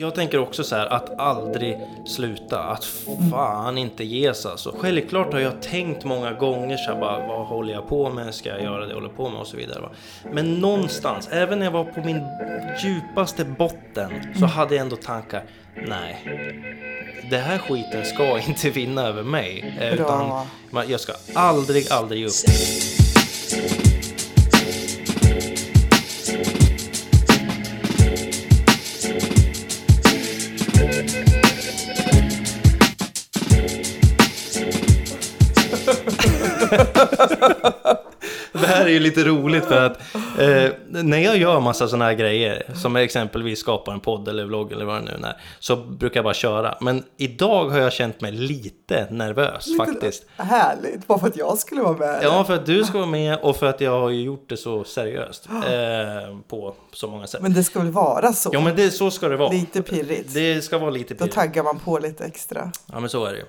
Jag tänker också så här att aldrig sluta, att fan inte ge sig alltså. Självklart har jag tänkt många gånger så här bara, vad håller jag på med, ska jag göra det jag håller på med och så vidare. Va? Men någonstans, även när jag var på min djupaste botten, så hade jag ändå tankar, nej. Det här skiten ska inte vinna över mig. Bra. Utan jag ska aldrig, aldrig ge upp. Är ju lite roligt för att eh, när jag gör massa sådana här grejer, som exempelvis skapar en podd eller vlogg eller vad det nu är, så brukar jag bara köra. Men idag har jag känt mig lite nervös faktiskt. Härligt, bara för att jag skulle vara med. Ja, för att du ska vara med och för att jag har gjort det så seriöst eh, på så många sätt. Men det ska väl vara så? Ja, men det, så ska det vara. Lite pirrigt. Det ska vara lite Då pirrigt. taggar man på lite extra. Ja, men så är det ju.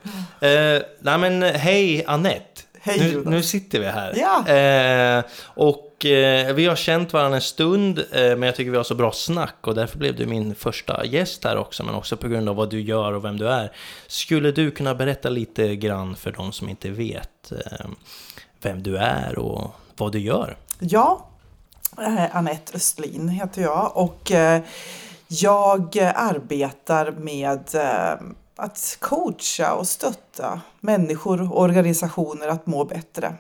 Eh, nej, men hej Annette. Hej, nu, Jonas. nu sitter vi här. Ja. Eh, och eh, vi har känt varandra en stund, eh, men jag tycker vi har så bra snack och därför blev du min första gäst här också, men också på grund av vad du gör och vem du är. Skulle du kunna berätta lite grann för de som inte vet eh, vem du är och vad du gör? Ja, eh, Anette Östlin heter jag och eh, jag arbetar med eh, att coacha och stötta människor och organisationer att må bättre.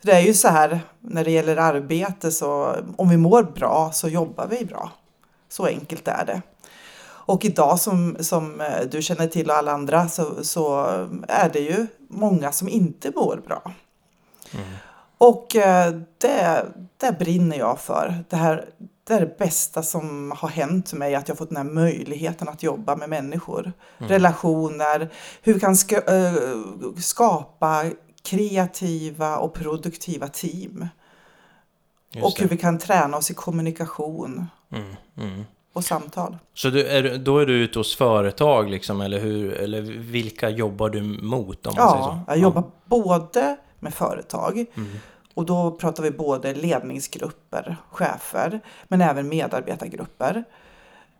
För Det är ju så här när det gäller arbete så om vi mår bra så jobbar vi bra. Så enkelt är det. Och idag som, som eh, du känner till och alla andra så, så är det ju många som inte mår bra. Och eh, det, det brinner jag för. Det, här, det är det bästa som har hänt mig, att jag fått den här möjligheten att jobba med människor. Relationer, hur vi kan ska, eh, skapa kreativa och produktiva team. Just och det. hur vi kan träna oss i kommunikation Mm, mm. och samtal. Så du, är, då är du ute hos företag liksom, eller, hur, eller vilka jobbar du mot om man säger så? Ja, jag jobbar både med företag Mm och då pratar vi både ledningsgrupper, chefer, men även medarbetargrupper.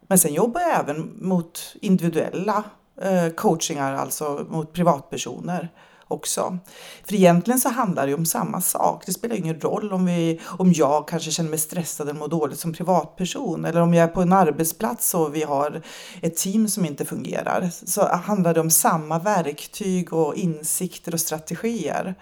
Men sen jobbar jag även mot individuella eh, coachingar, alltså mot privatpersoner också. För egentligen så handlar det ju om samma sak. Det spelar ingen roll om, vi, om jag kanske känner mig stressad eller mår dåligt som privatperson eller om jag är på en arbetsplats och vi har ett team som inte fungerar. Så handlar det om samma verktyg och insikter och strategier.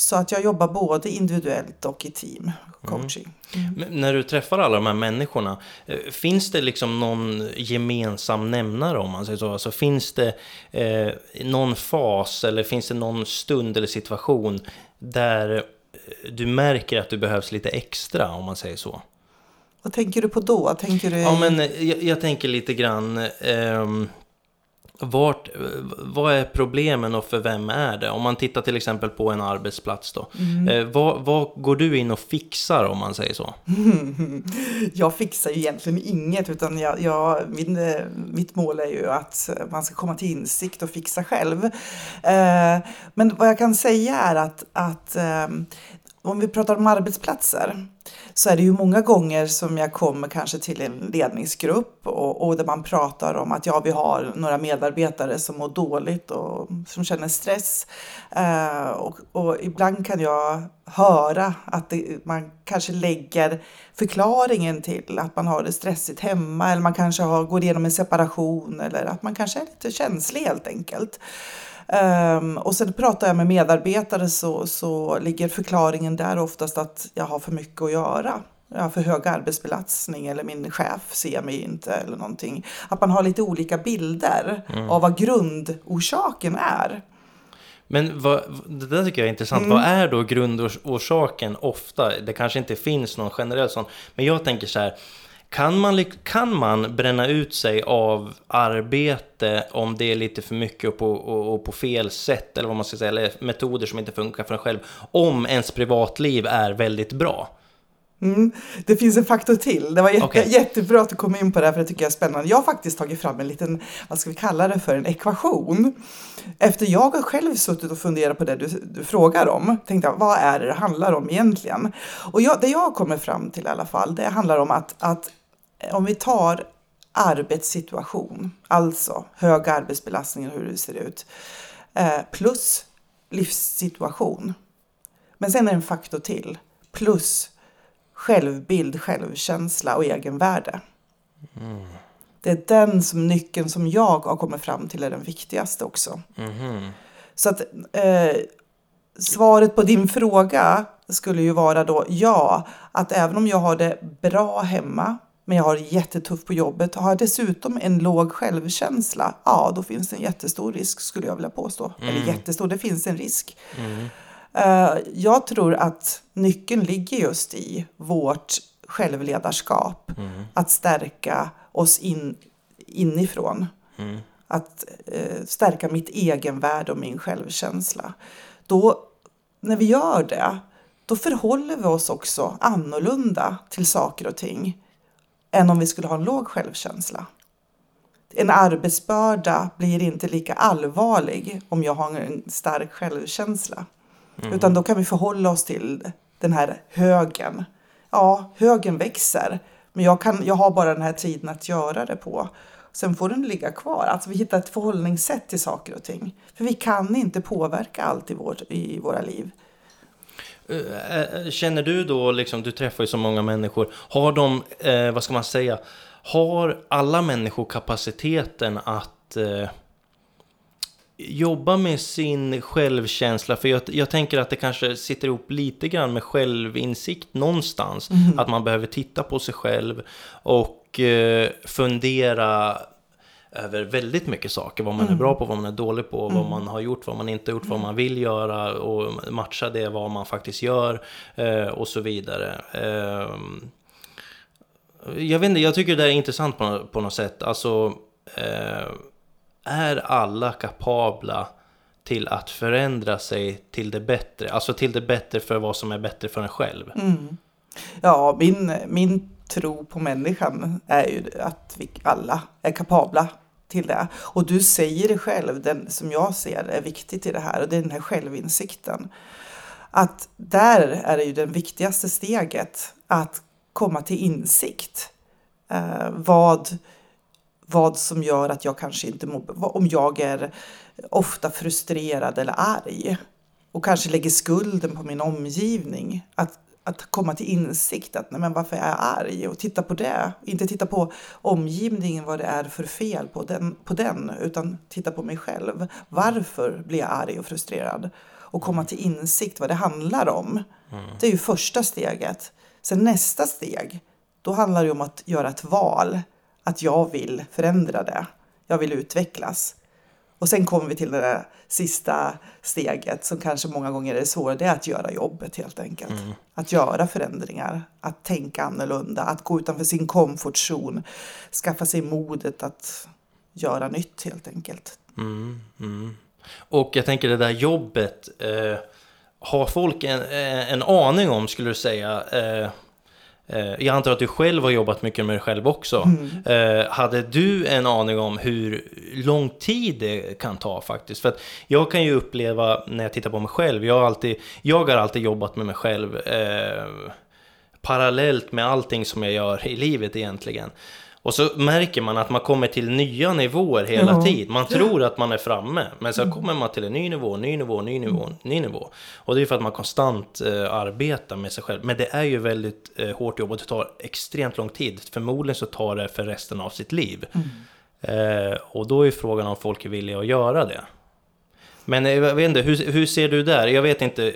Så att jag jobbar både individuellt och i team coaching. Men när du träffar alla de här människorna, eh, finns det liksom någon gemensam nämnare om man säger så? Alltså finns det eh, någon fas eller finns det någon stund eller situation där eh, du märker att du behövs lite extra om man säger så? Vad tänker du på då? Tänker du... Ja men eh, jag, jag tänker lite grann ehm, vart, vad är problemen och för vem är det? Om man tittar till exempel på en arbetsplats då. Eh, vad, vad går du in och fixar om man säger så? Jag fixar ju egentligen inget utan jag, jag, min, eh, mitt mål är ju att man ska komma till insikt och fixa själv. Eh, men vad jag kan säga är att, att eh, om vi pratar om arbetsplatser så är det ju många gånger som jag kommer kanske till en ledningsgrupp och, och där man pratar om att ja, vi har några medarbetare som mår dåligt och som känner stress. Eh, och, och ibland kan jag höra att det, man kanske lägger förklaringen till att man har det stressigt hemma eller man kanske har, går igenom en separation eller att man kanske är lite känslig helt enkelt. Ehm, och sen pratar jag med medarbetare så, så ligger förklaringen där oftast att jag har för mycket att göra. Jag har för hög arbetsbelastning eller min chef ser mig inte eller någonting. Att man har lite olika bilder av vad grundorsaken är. Men vad, det där tycker jag är intressant. Mm. Vad är då grundorsaken ofta? Det kanske inte finns någon generell sån. Men jag tänker så här. Kan man, kan man bränna ut sig av arbete om det är lite för mycket och på, och, och på fel sätt? Eller vad man ska säga, eller metoder som inte funkar för en själv. Om ens privatliv är väldigt bra. Mm. Det finns en faktor till. Det var jätte, Okej. jättebra att du kom in på det här för det tycker jag är spännande. Jag har faktiskt tagit fram en liten, vad ska vi kalla det för, en ekvation. Efter jag har själv suttit och funderat på det du, du frågar om, tänkte jag, vad är det det handlar om egentligen? Och jag, det jag kommer fram till i alla fall, det handlar om att, att om vi tar arbetssituation, alltså hög arbetsbelastning och hur det ser ut, eh, plus livssituation. Men sen är det en faktor till, plus självbild, självkänsla och egenvärde. Mm. Det är den som nyckeln som jag har kommit fram till är den viktigaste också. Mm. Så att eh, svaret på din fråga skulle ju vara då ja, att även om jag har det bra hemma, men jag har det jättetufft på jobbet har dessutom en låg självkänsla, ja då finns det en jättestor risk skulle jag vilja påstå. Mm. Eller jättestor, det finns en risk. Mm. Uh, jag tror att nyckeln ligger just i vårt självledarskap. Mm. Att stärka oss in, inifrån. Mm. Att uh, stärka mitt egenvärde och min självkänsla. Då, när vi gör det, då förhåller vi oss också annorlunda till saker och ting än om vi skulle ha en låg självkänsla. En arbetsbörda blir inte lika allvarlig om jag har en stark självkänsla. Mm. Utan då kan vi förhålla oss till den här högen. Ja, högen växer, men jag, kan, jag har bara den här tiden att göra det på. Sen får den ligga kvar. Alltså vi hittar ett förhållningssätt till saker och ting. För vi kan inte påverka allt i, vår, i våra liv. Eh, eh, känner du då, liksom, du träffar ju så många människor, har de, eh, vad ska man säga, har alla människor kapaciteten att eh, jobba med sin självkänsla? För jag, jag, tänker att det kanske sitter ihop lite grann med självinsikt någonstans. Mm. Att man behöver titta på sig själv och eh, fundera över väldigt mycket saker. Vad man mm. är bra på, vad man är dålig på, mm. vad man har gjort, vad man inte gjort, vad man vill göra och matcha det vad man faktiskt gör eh, och så vidare. Eh, jag vet inte, jag tycker det är intressant på, på något sätt. Alltså, eh, är alla kapabla till att förändra sig till det bättre? Alltså till det bättre för vad som är bättre för en själv. Mm. Ja, min, min tro på människan är ju att vi alla är kapabla till det. Och du säger det själv, den som jag ser är viktigt i det här och det är den här självinsikten. Att där är det ju det viktigaste steget att komma till insikt. Eh, vad, vad som gör att jag kanske inte mår Om jag är ofta frustrerad eller arg och kanske lägger skulden på min omgivning. Att att komma till insikt att nej men varför är jag arg och titta på det. Inte titta på omgivningen, vad det är för fel på den, på den utan titta på mig själv. Varför blir jag arg och frustrerad? Och komma till insikt vad det handlar om. Mm. Det är ju första steget. Sen nästa steg, då handlar det om att göra ett val. Att jag vill förändra det. Jag vill utvecklas. Och sen kommer vi till det där sista steget som kanske många gånger är svårt. Det är att göra jobbet helt enkelt. Mm. Att göra förändringar, att tänka annorlunda, att gå utanför sin komfortzon. Skaffa sig modet att göra nytt helt enkelt. Mm, mm. Och jag tänker det där jobbet. Eh, har folk en, en aning om, skulle du säga, Eh, jag antar att du själv har jobbat mycket med dig själv också. Mm. Eh, hade du en aning om hur lång tid det kan ta faktiskt? För att jag kan ju uppleva när jag tittar på mig själv, jag har alltid, jag har alltid jobbat med mig själv eh, parallellt med allting som jag gör i livet egentligen. Och så märker man att man kommer till nya nivåer hela ja. tiden. Man tror att man är framme, men så mm. kommer man till en ny nivå, ny nivå, ny nivå, mm. ny nivå. Och det är för att man konstant eh, arbetar med sig själv. Men det är ju väldigt eh, hårt jobb och det tar extremt lång tid. Förmodligen så tar det för resten av sitt liv. Mm. Eh, och då är frågan om folk är villiga att göra det. Men eh, jag vet inte, hur, hur ser du där? Jag vet inte,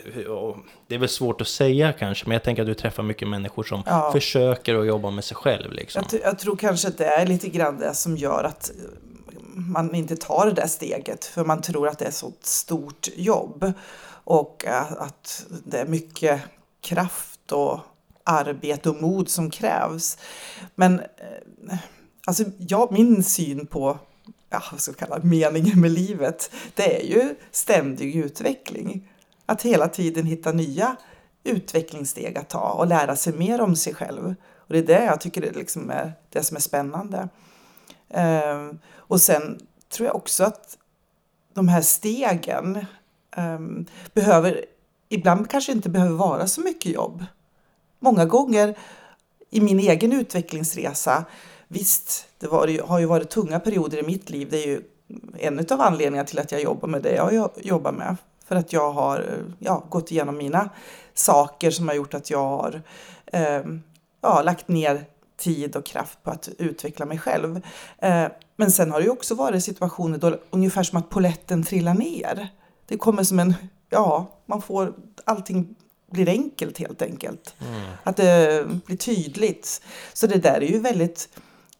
det är väl svårt att säga kanske, men jag tänker att du träffar mycket människor som ja. försöker att jobba med sig själv. Liksom. Jag, jag, tror kanske att det är lite grann det som gör att man inte tar det där steget, för man tror att det är så ett stort jobb och att det är mycket kraft och arbete och mod som krävs. Men eh, alltså, ja, min syn på ja, vad ska vi kalla meningen med livet, det är ju ständig utveckling. Att hela tiden hitta nya utvecklingssteg att ta och lära sig mer om sig själv. Och det är det jag tycker är, liksom är det som är spännande. Um, och sen tror jag också att de här stegen um, behöver, ibland kanske inte behöver vara så mycket jobb. Många gånger i min egen utvecklingsresa visst, det var, har ju varit tunga perioder i mitt liv. Det är ju en av anledningarna till att jag jobbar med det jag jobbar med. För att jag har ja, gått igenom mina saker som har gjort att jag har eh, ja, lagt ner tid och kraft på att utveckla mig själv. Eh, men sen har det ju också varit situationer då ungefär som att poletten trillar ner. Det kommer som en, ja, man får, allting blir enkelt helt enkelt. Mm. Att det blir tydligt. Så det där är ju väldigt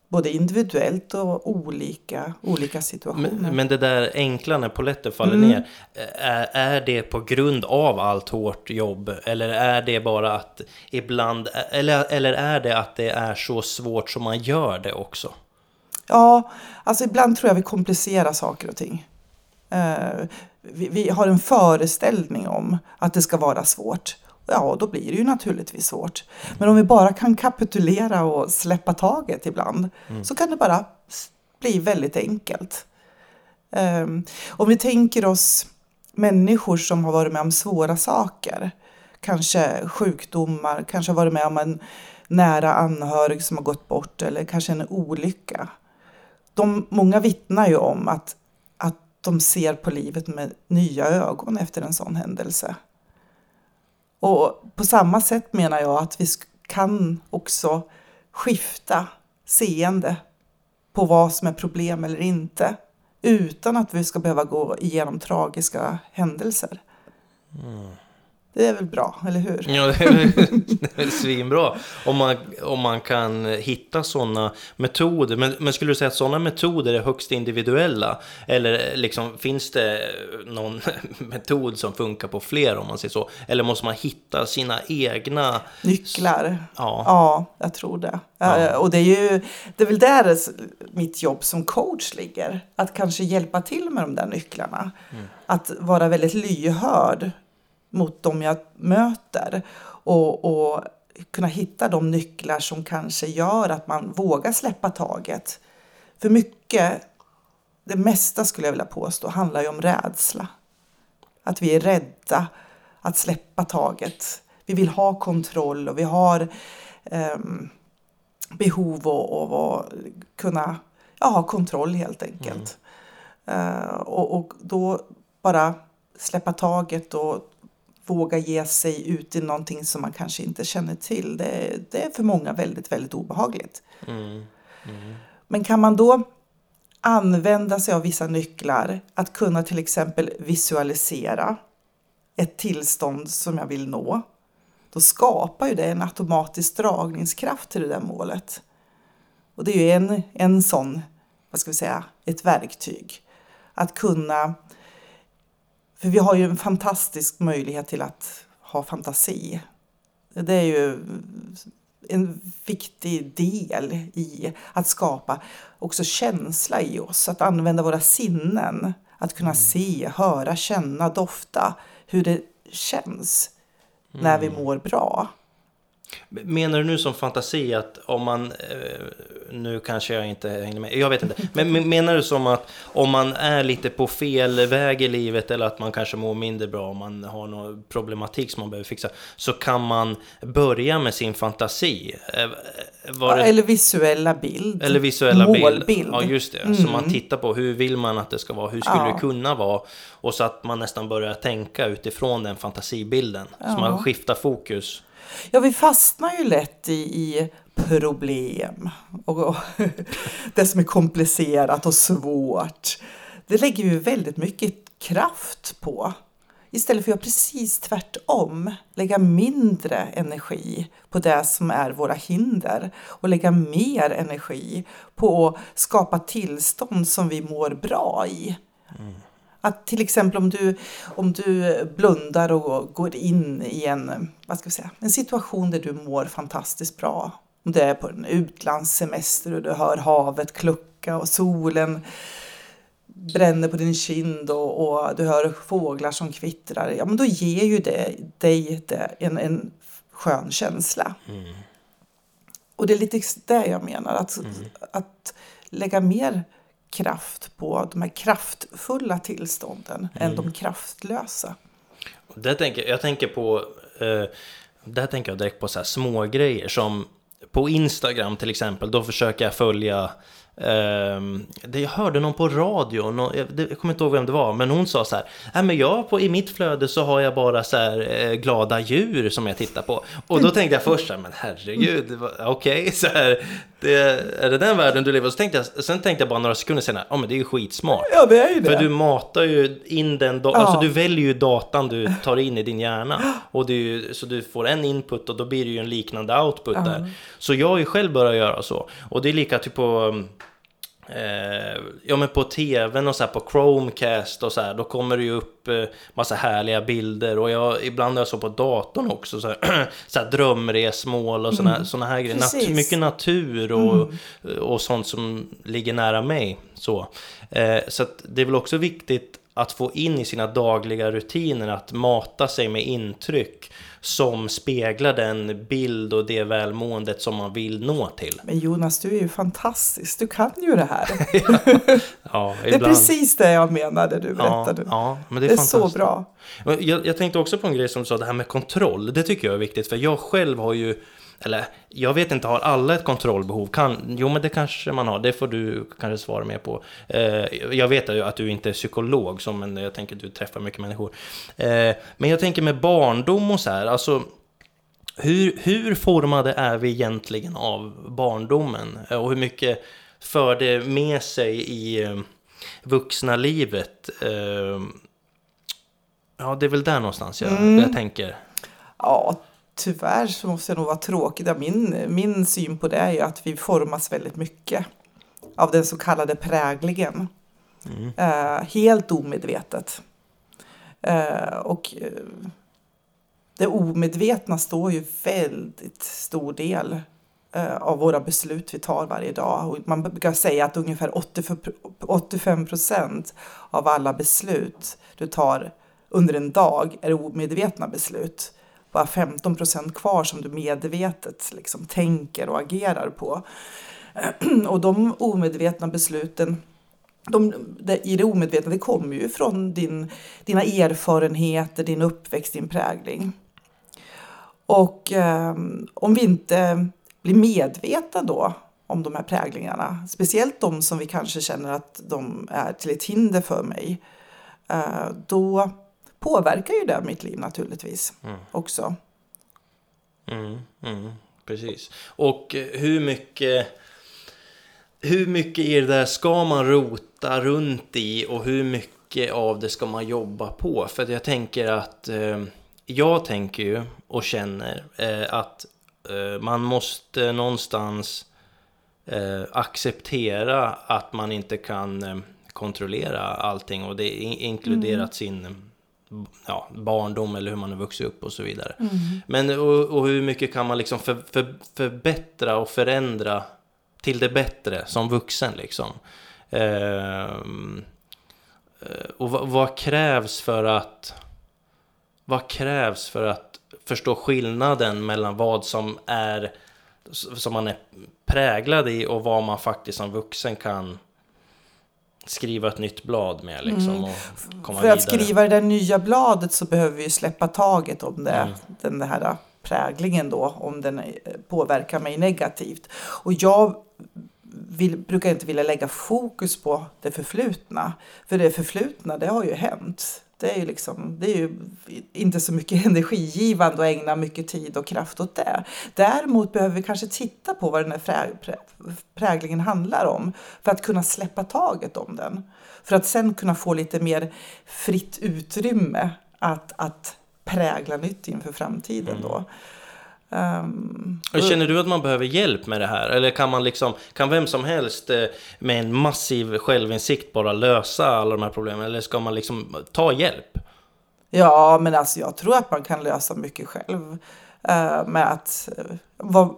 både individuellt och olika, olika situationer. Men, men det där enkla när poletten faller mm. ner, är, är det på grund av allt hårt jobb? Eller är det bara att ibland, eller, eller är det att det är så svårt som man gör det också? Ja, alltså ibland tror jag vi komplicerar saker och ting. Uh, vi, vi, har en föreställning om att det ska vara svårt ja, då blir det ju naturligtvis svårt. Men om vi bara kan kapitulera och släppa taget ibland mm. så kan det bara bli väldigt enkelt. Um, om vi tänker oss människor som har varit med om svåra saker, kanske sjukdomar, kanske varit med om en nära anhörig som har gått bort eller kanske en olycka. De, många vittnar ju om att, att de ser på livet med nya ögon efter en sån händelse. Och på samma sätt menar jag att vi kan också skifta seende på vad som är problem eller inte utan att vi ska behöva gå igenom tragiska händelser. Mm. Det är väl bra, eller hur? Ja, det är väl, svinbra. Om man, om man kan hitta sådana metoder. Men, men skulle du säga att sådana metoder är högst individuella? Eller liksom, finns det någon metod som funkar på fler om man säger så? Eller måste man hitta sina egna... Nycklar? Ja, ja jag tror det. Ja. Och det är ju det är väl där mitt jobb som coach ligger. Att kanske hjälpa till med de där nycklarna. Mm. Att vara väldigt lyhörd mot dem jag möter. Och, och kunna hitta de nycklar som kanske gör att man vågar släppa taget. För mycket, det mesta skulle jag vilja påstå, handlar ju om rädsla. Att vi är rädda att släppa taget. Vi vill ha kontroll och vi har um, behov av att kunna ja, ha kontroll helt enkelt. Mm. Uh, och, och då bara släppa taget och våga ge sig ut i någonting som man kanske inte känner till. Det, det är för många väldigt, väldigt obehagligt. Mm. Mm. Men kan man då använda sig av vissa nycklar, att kunna till exempel visualisera ett tillstånd som jag vill nå, då skapar ju det en automatisk dragningskraft till det där målet. Och det är ju en, en sån, vad ska vi säga, ett verktyg. Att kunna för vi har ju en fantastisk möjlighet till att ha fantasi. Det är ju en viktig del i att skapa också känsla i oss, att använda våra sinnen. Att kunna mm. se, höra, känna, dofta hur det känns mm. när vi mm. mår bra. Menar du nu som fantasi att om man, eh, nu kanske jag inte hänger med, jag vet inte, men menar du som att om man är lite på fel väg i livet eller att man kanske mår mindre bra, om man har någon problematik som man behöver fixa, så kan man börja med sin fantasi? Eh, det... Eller visuella bild. Eller visuella Målbild. bild. Ja, just det. Mm. Så man tittar på hur vill man att det ska vara, hur skulle ja. det kunna vara? Och så att man nästan börjar tänka utifrån den fantasibilden. Ja. Så man skiftar fokus. Ja, vi fastnar ju lätt i, i problem och det som är komplicerat och svårt. Det lägger vi väldigt mycket kraft på. Istället för att göra precis tvärtom, lägga mindre energi på det som är våra hinder och lägga mer energi på att skapa tillstånd som vi mår bra i. Mm. Att till exempel om du, om du blundar och går in i en, vad ska vi säga, en situation där du mår fantastiskt bra. Om det är på en utlandssemester och du hör havet klucka och solen bränner på din kind och, och, du hör fåglar som kvittrar. Ja, men då ger ju det dig det, en, en skön känsla. Mm. Och det är lite det jag menar, att, mm. att lägga mer kraft på de här kraftfulla tillstånden mm. än de kraftlösa. Det tänker, jag tänker på, eh, där tänker jag direkt på så här små grejer som på Instagram till exempel, då försöker jag följa det jag hörde någon på radio, någon, jag, jag, kommer inte ihåg vem det var, men hon sa så här, äh, men jag på, i mitt flöde så har jag bara så här, eh, glada djur som jag tittar på. Och då tänkte jag först så här, men herregud, okej, okay, så här, det, är det den världen du lever? Och så tänkte jag, sen tänkte jag bara några sekunder senare, ja men det är ju skitsmart. Ja det är ju det. För du matar ju in den, ja. alltså du väljer ju datan du tar in i din hjärna. Och du, så du får en input och då blir det ju en liknande output ja. där. Så jag har ju själv börjat göra så. Och det är lika typ på Eh, ja men på tvn och så här på Chromecast och så här, då kommer det ju upp eh, massa härliga bilder och jag, ibland är jag så på datorn också, så här, så här drömresmål och såna, mm. såna här grejer. Nat mycket natur och, mm. och sånt som ligger nära mig. Så, eh, så det är väl också viktigt att få in i sina dagliga rutiner att mata sig med intryck som speglar den bild och det välmåendet som man vill nå till. Men Jonas, du är ju fantastisk. Du kan ju det här. ja, ja, det är precis det jag menade du berättade. Ja, ja men det är, det är så bra. Jag, jag tänkte också på en grej som du sa, det här med kontroll. Det tycker jag är viktigt, för jag själv har ju eller jag vet inte, har alla ett kontrollbehov? Kan, jo, men det kanske man har. Det får du kanske svara mer på. Eh, jag vet ju att du inte är psykolog, så, men jag tänker att du träffar mycket människor. Eh, men jag tänker med barndom och så här, alltså hur, hur formade är vi egentligen av barndomen? Och hur mycket för det med sig i eh, vuxna livet? Eh, ja, det är väl där någonstans jag, mm. jag tänker. Ja, tyvärr så måste jag nog vara tråkig. Min, min syn på det är ju att vi formas väldigt mycket av den så kallade präglingen. Mm. Eh, helt omedvetet. Eh, och eh, det omedvetna står ju väldigt stor del eh, av våra beslut vi tar varje dag. Och man brukar säga att ungefär 85 procent av alla beslut du tar under en dag är omedvetna beslut bara 15 procent kvar som du medvetet liksom tänker och agerar på. Och de omedvetna besluten de, det, i det omedvetna, det kommer ju från din, dina erfarenheter, din uppväxt, din prägling. Och eh, om vi inte blir medvetna då om de här präglingarna, speciellt de som vi kanske känner att de är till ett hinder för mig, eh, då påverkar ju det mitt liv naturligtvis mm. också. Mm, mm, precis. Och eh, hur mycket, hur mycket i det där ska man rota runt i och hur mycket av det ska man jobba på? För jag tänker att eh, jag tänker ju och känner eh, att eh, man måste någonstans eh, acceptera att man inte kan eh, kontrollera allting och det inkluderat mm. sin ja, barndom eller hur man har vuxit upp och så vidare. Mm. Men och, och, hur mycket kan man liksom för, för, förbättra och förändra till det bättre som vuxen liksom? Ehm, eh, och vad, vad, krävs för att vad krävs för att förstå skillnaden mellan vad som är som man är präglad i och vad man faktiskt som vuxen kan skriva ett nytt blad med liksom mm. och komma För att skriva det där nya bladet så behöver vi släppa taget om det, mm. den här präglingen då, om den eh, påverkar mig negativt. Och jag vill, brukar inte vilja lägga fokus på det förflutna, för det förflutna det har ju hänt. Det är ju, liksom, det är ju inte så mycket energigivande att ägna mycket tid och kraft åt det. Däremot behöver vi kanske titta på vad den här frä, prä, präglingen handlar om för att kunna släppa taget om den. För att sen kunna få lite mer fritt utrymme att, att prägla nytt inför framtiden. Då. Mm. Mm. Um, Känner du att man behöver hjälp med det här? Eller kan man liksom, kan vem som helst eh, med en massiv självinsikt bara lösa alla de här problemen? Eller ska man liksom ta hjälp? Ja, men alltså jag tror att man kan lösa mycket själv. Uh, med att uh, va,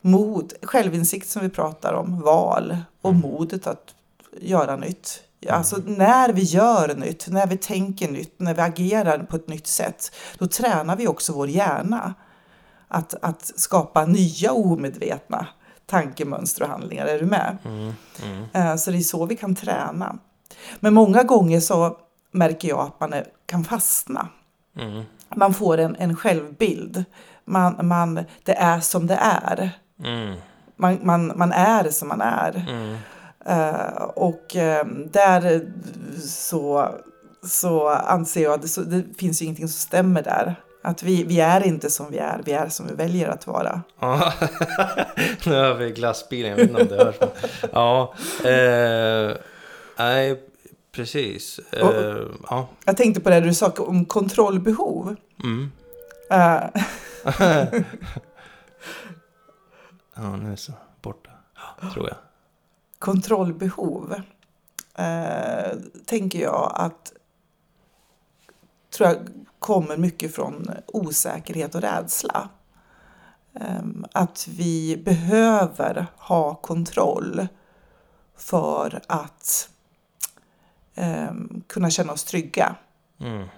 mod, självinsikt som vi pratar om, val och mm. modet att göra nytt. Alltså när vi gör nytt, när vi tänker nytt, när vi agerar på ett nytt sätt, då tränar vi också vår hjärna att, att skapa nya omedvetna tankemönster och handlingar. Är du med? Mm, mm. Eh, så det är så vi kan träna. Men många gånger så märker jag att man är, kan fastna. Mm. Man får en, en självbild. man, man, det är som det är. Mm. Man, man, man är som man är. Eh, och eh, där så, så anser jag att det, så, det finns ju ingenting som stämmer där. Att vi, vi är inte som vi är, vi är som vi väljer att vara. Ja, nu har vi glassbilen, jag vet inte om det hörs. Ja, eh, nej, precis. Eh, ja. Jag tänkte på det du sa om kontrollbehov. Mm. Eh, ja, nu är så borta, tror jag. kontrollbehov eh, tänker jag att tror jag kommer mycket från osäkerhet och rädsla. Ehm, att vi behöver ha kontroll för att ehm, kunna känna oss trygga. Mm.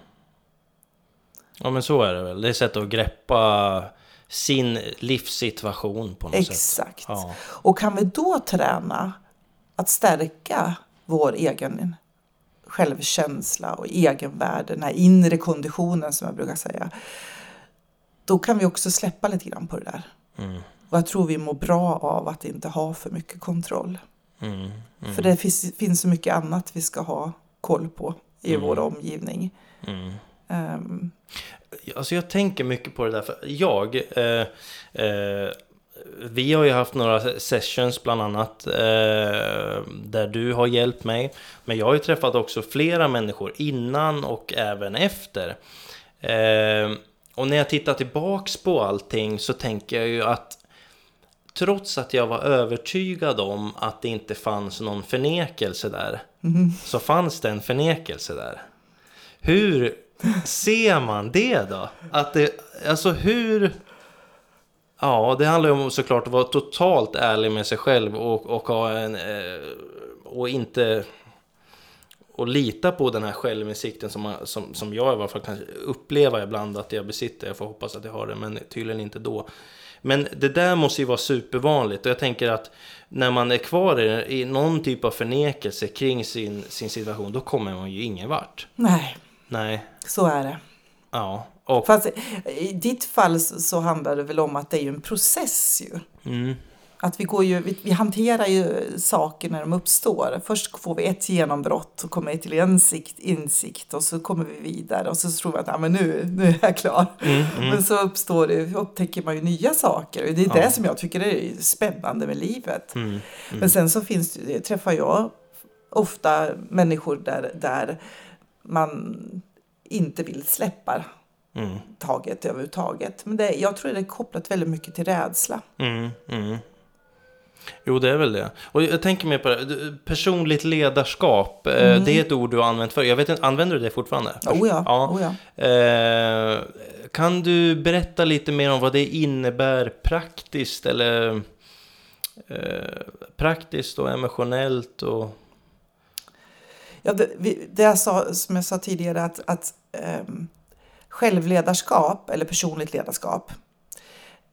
Ja, men så är det väl. Det är ett sätt att greppa sin livssituation på något sätt. Exakt. Ja. Och kan vi då träna att stärka vår egen självkänsla och egenvärde, den här inre konditionen som jag brukar säga. Då kan vi också släppa lite grann på det där. Mm. Och jag tror vi mår bra av att inte ha för mycket kontroll. Mm. Mm. För det finns, finns så mycket annat vi ska ha koll på i Mm. vår omgivning. Mm. Ehm, Alltså jag tänker mycket på det där, för jag... Eh, eh, vi har ju haft några sessions bland annat eh, där du har hjälpt mig. Men jag har ju träffat också flera människor innan och även efter. Eh, och när jag tittar tillbaks på allting så tänker jag ju att trots att jag var övertygad om att det inte fanns någon förnekelse där så fanns det en förnekelse där. Hur ser man det då? Att det, alltså hur... Ja, det handlar ju om såklart att vara totalt ärlig med sig själv och, och ha en... Eh, och inte... Och lita på den här självinsikten som, som, som jag i alla fall kan uppleva ibland att jag besitter. Jag får hoppas att jag har det, men tydligen inte då. Men det där måste ju vara supervanligt och jag tänker att när man är kvar i, i någon typ av förnekelse kring sin, sin situation, då kommer man ju ingen vart. nej, Nej, så är det. ja. Och, Fast i ditt fall så handlar det väl om att det är ju en process ju. mm, Att vi, går ju, vi, vi hanterar ju saker när de uppstår. Först får vi ett genombrott och kommer till insikt, insikt och så kommer vi vidare och så tror vi att ja, men nu, nu är jag klar. mm, mm, Men så uppstår det, upptäcker man ju nya saker och det är Ja. det som jag tycker är spännande med livet. mm, Men sen så finns det, träffar jag ofta människor där, där man inte vill släppa mm, taget överhuvudtaget. Men det, jag tror det är kopplat väldigt mycket till rädsla. mm, mm. Jo, det är väl det. Och jag tänker mer på det. Personligt ledarskap, eh, Mm. det är ett ord du har använt för. Jag vet inte, använder du det fortfarande? Oh ja, Ja. oh ja. Eh, kan du berätta lite mer om vad det innebär praktiskt eller eh, praktiskt och emotionellt och Ja, det, vi, det jag sa, som jag sa tidigare, att, att ehm, självledarskap eller personligt ledarskap,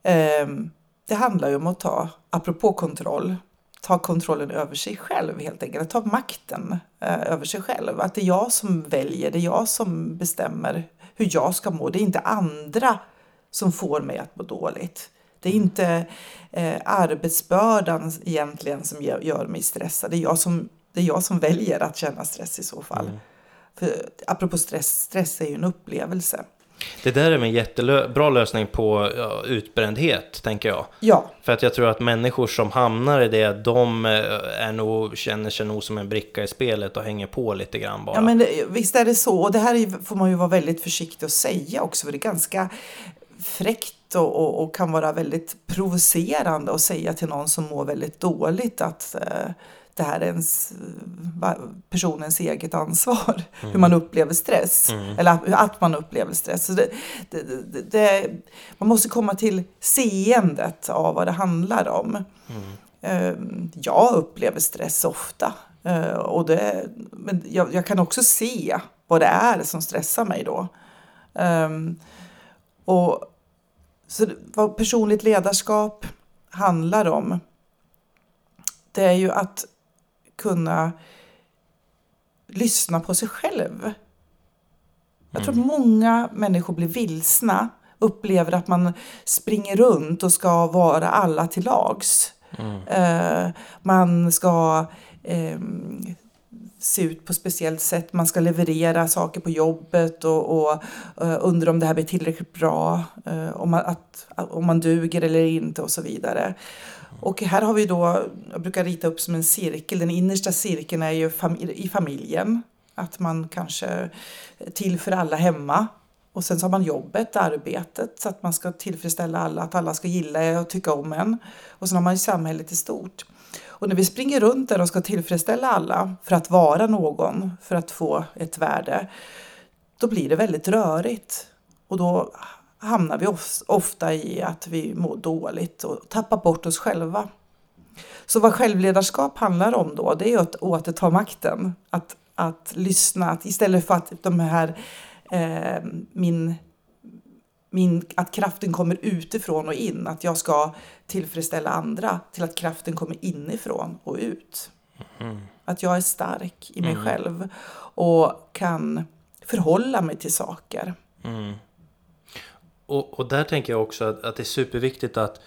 ehm, det handlar ju om att ta, apropå kontroll, ta kontrollen över sig själv helt enkelt, att ta makten eh, över sig själv. Att det är jag som väljer, det är jag som bestämmer hur jag ska må, det är inte andra som får mig att må dåligt. Det är inte eh, arbetsbördan egentligen som gör, gör mig stressad, det är jag som det är jag som väljer att känna stress i så fall. För apropå stress, stress är ju en upplevelse. Det där är en jättebra lösning på ja, utbrändhet, tänker jag. Ja, För att jag tror att människor som hamnar i det, de eh, är nog, känner sig nog som en bricka i spelet och hänger på lite grann bara. ja men det, visst är det så. Och det här är, får man ju vara väldigt försiktig att säga också. För det är ganska fräckt och, och, och kan vara väldigt provocerande att säga till någon som mår väldigt dåligt att eh, det här är ens, personens eget ansvar. Hur man upplever stress. Eller att, att man upplever stress. Så det, det, det, man måste komma till seendet av vad det handlar om. Eh, Jag upplever stress ofta. Eh, Och det, men jag, jag kan också se vad det är som stressar mig då. Ehm, och så vad personligt ledarskap handlar om det är ju att kunna lyssna på sig själv. Jag tror att många människor blir vilsna upplever att man springer runt och ska vara alla till lags. Mm. man ska eh, se ut på speciellt sätt. Man ska leverera saker på jobbet och, och uh, undra om det här blir tillräckligt bra, uh, om, man, att, om man duger eller inte och så vidare. Och här har vi då, jag brukar rita upp som en cirkel, den innersta cirkeln är ju fam i familjen. Att man kanske är till för alla hemma. Och sen så har man jobbet, arbetet, så att man ska tillfredsställa alla, att alla ska gilla och tycka om en. Och sen har man ju samhället i stort. Och när vi springer runt där och ska tillfredsställa alla för att vara någon, för att få ett värde, då blir det väldigt rörigt. Och då hamnar vi ofta i att vi mår dåligt och tappar bort oss själva. Så vad självledarskap handlar om då, det är att återta makten. Att, att lyssna, att istället för att de här eh, min min, att kraften kommer utifrån och in, att jag ska tillfredsställa andra, till att kraften kommer inifrån och ut. Mm. Att jag är stark i mig mm. själv och kan förhålla mig till saker. Mm. Och, och där tänker jag också att, att det är superviktigt att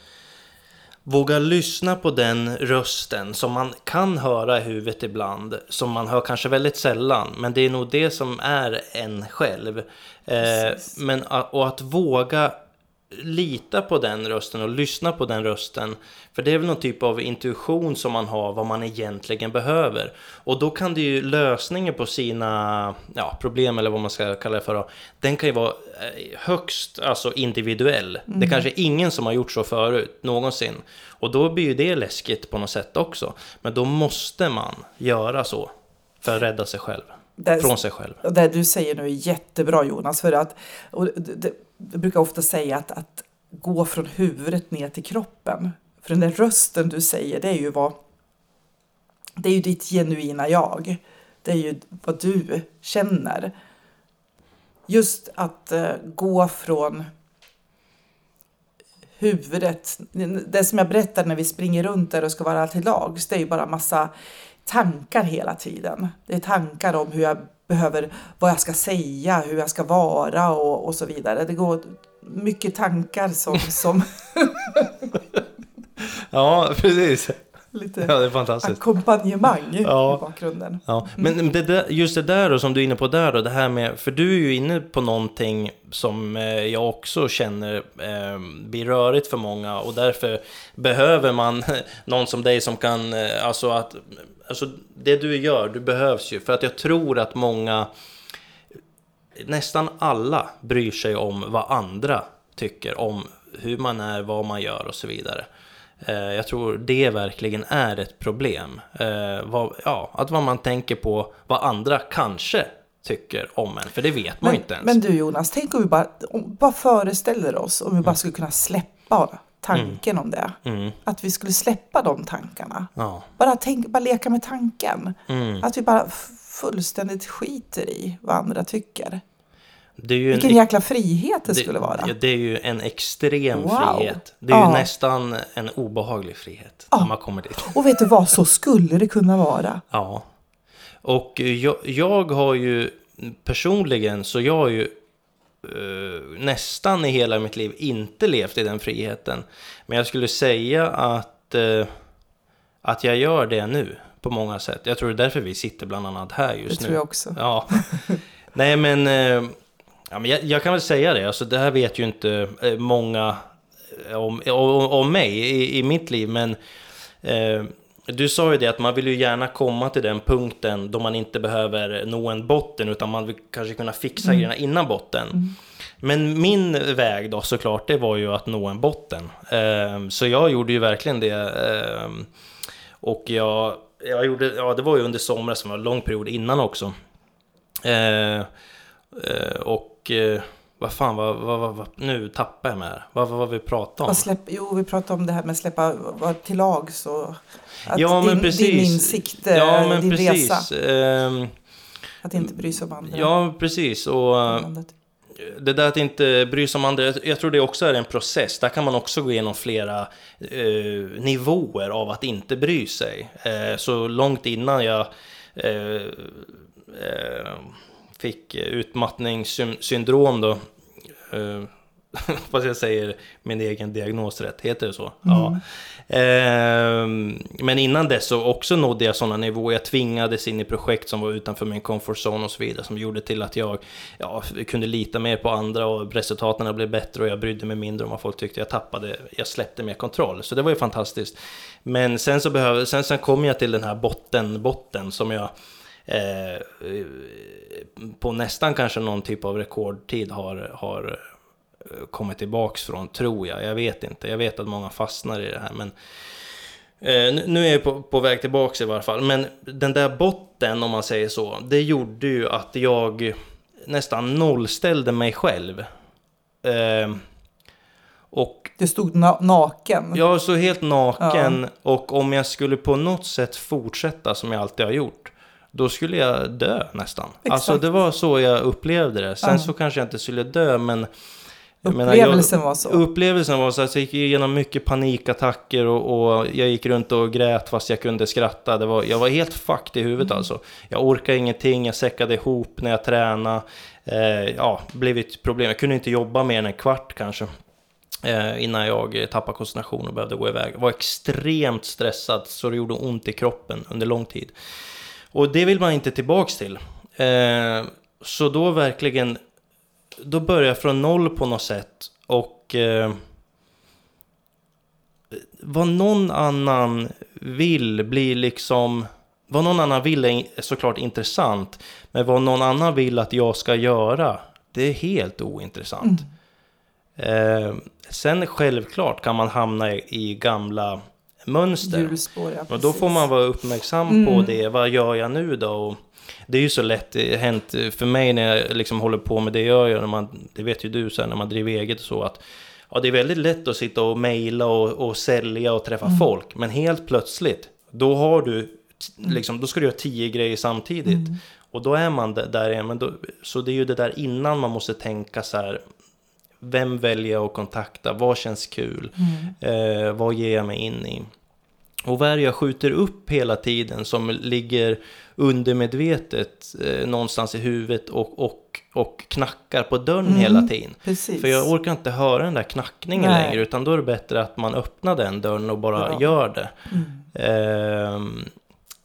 Våga lyssna på den rösten som man kan höra i huvudet ibland, som man hör kanske väldigt sällan, men det är nog det som är en själv. Eh, men, och att våga lita på den rösten och lyssna på den rösten. För det är väl någon typ av intuition som man har vad man egentligen behöver. Och då kan det ju lösningen på sina ja, problem eller vad man ska kalla det för. Då, den kan ju vara eh, högst alltså individuell. Mm. Det kanske är ingen som har gjort så förut, någonsin. Och då blir ju det läskigt på något sätt också. Men då måste man göra så för att rädda sig själv. Det, från sig själv. Det du säger nu är jättebra Jonas. För att, det, jag brukar ofta säga att, att gå från huvudet ner till kroppen. För den där rösten du säger, det är ju vad det är ju ditt genuina jag. Det är ju vad du känner. Just att eh, gå från huvudet. Det som jag berättade när vi springer runt där och ska vara till lags, det är ju bara massa tankar hela tiden. Det är tankar om hur jag behöver, vad jag ska säga, hur jag ska vara och, och så vidare. Det går mycket tankar som... som ja, precis. Lite ja, det är fantastiskt. ackompanjemang ja. i bakgrunden. Ja. Men det där, just det där då, som du är inne på där då, det här med, för du är ju inne på någonting som eh, jag också känner eh, blir rörigt för många och därför behöver man någon som dig som kan, eh, alltså att alltså det du gör, du behövs ju. För att jag tror att många, nästan alla, bryr sig om vad andra tycker om hur man är, vad man gör och så vidare. Eh, jag tror det verkligen är ett problem. Eh, vad, ja, att vad man tänker på vad andra kanske tycker om en, för det vet man men, inte ens. Men du Jonas, tänk om vi bara, om, bara föreställer oss om vi bara skulle kunna släppa tanken mm. om det. Mm. Att vi skulle släppa de tankarna. Ja. Bara, tänk, bara leka med tanken. Mm. Att vi bara fullständigt skiter i vad andra tycker. Det är ju Vilken en, jäkla frihet det, det, skulle vara. Ja, det är ju en extrem wow. frihet. Det är ja. ju nästan en obehaglig frihet. Ja. När man kommer dit. Och vet du vad, så skulle det kunna vara. Ja. Och jag, jag har ju personligen så jag har ju uh, nästan i hela mitt liv inte levt i den friheten. Men jag skulle säga att, uh, att jag gör det nu på många sätt. Jag tror det är därför vi sitter bland annat här just det nu. Det tror jag också. Ja. Nej men, uh, ja, men jag, jag, kan väl säga det. Alltså, det här vet ju inte många om, om, om mig i, i mitt liv. Men du sa ju det att man vill ju gärna komma till den punkten då man inte behöver nå en botten utan man vill kanske kunna fixa mm. grejerna innan botten. Mm. Men min väg då såklart det var ju att nå en botten. Eh, så jag gjorde ju verkligen det. Eh, och jag, jag gjorde, ja det var ju under somras som var en lång period innan också. Eh, eh och eh, vad fan, vad, vad, vad, nu tappar jag mig här. Vad var vi pratade om? Släpp, jo, vi pratade om det här med att släppa vara till lags och att ja, din, men precis. din insikt, ja, men din precis. resa. Um, att inte bry sig om andra. Ja, precis. Och det där att inte bry sig om andra, jag tror det också är en process. Där kan man också gå igenom flera eh, nivåer av att inte bry sig. Eh, så långt innan jag eh, eh fick utmattningssyndrom då, eh, Fast jag säger min egen diagnos rätt, heter det så? Mm. Ja. Ehm, men innan dess så också nådde jag sådana nivåer. Jag tvingades in i projekt som var utanför min comfort zone och så vidare. Som gjorde till att jag ja, kunde lita mer på andra och resultaten blev bättre och jag brydde mig mindre om vad folk tyckte. Jag tappade, jag släppte mer kontroll. Så det var ju fantastiskt. Men sen så behöver, sen, sen kom jag till den här botten, botten som jag eh, på nästan kanske någon typ av rekordtid har, har kommit tillbaks från, tror jag. Jag vet inte. Jag vet att många fastnar i det här, men eh, nu är jag på, på väg tillbaks i varje fall. Men den där botten, om man säger så, det gjorde ju att jag nästan nollställde mig själv. Eh, och det stod na naken? Ja, så helt naken. Ja. Och om jag skulle på något sätt fortsätta som jag alltid har gjort, då skulle jag dö nästan. Exakt. Alltså det var så jag upplevde det. Sen ja. så kanske jag inte skulle dö, men Upplevelsen jag, var så? Upplevelsen var så att jag gick igenom mycket panikattacker och, och, jag gick runt och grät fast jag kunde skratta. Det var, jag var helt fucked i huvudet mm. alltså. Jag orkade ingenting, jag säckade ihop när jag tränade. Eh, ja, blev ett problem. Jag kunde inte jobba mer än en kvart kanske. Eh, innan jag tappade koncentration och behövde gå iväg. Jag var extremt stressad så det gjorde ont i kroppen under lång tid. Och det vill man inte tillbaks till. Eh, så då verkligen då börjar jag från noll på något sätt. Och eh, vad någon annan vill blir liksom... Vad någon annan vill är såklart intressant. Men vad någon annan vill att jag ska göra, det är helt ointressant. Mm. Eh, sen självklart kan man hamna i, i gamla mönster. Hjulspår, ja, och då får man vara uppmärksam mm. på det. Vad gör jag nu då? Och, det är ju så lätt hänt för mig när jag liksom håller på med det jag gör, när man, det vet ju du sen när man driver eget och så att ja, det är väldigt lätt att sitta och mejla och, och sälja och träffa mm. folk, men helt plötsligt, då har du, mm. liksom, då ska du göra tio grejer samtidigt. Mm. Och då är man där igen, men då, så det är ju det där innan man måste tänka så här, vem väljer jag att kontakta, vad känns kul, mm. eh, vad ger jag mig in i? Och vad är det jag skjuter upp hela tiden som ligger undermedvetet eh, någonstans i huvudet och, och, och knackar på dörren mm, hela tiden. Precis. För jag orkar inte höra den där knackningen Nej. längre, utan då är det bättre att man öppnar den dörren och bara Bra. gör det. Mm. Eh,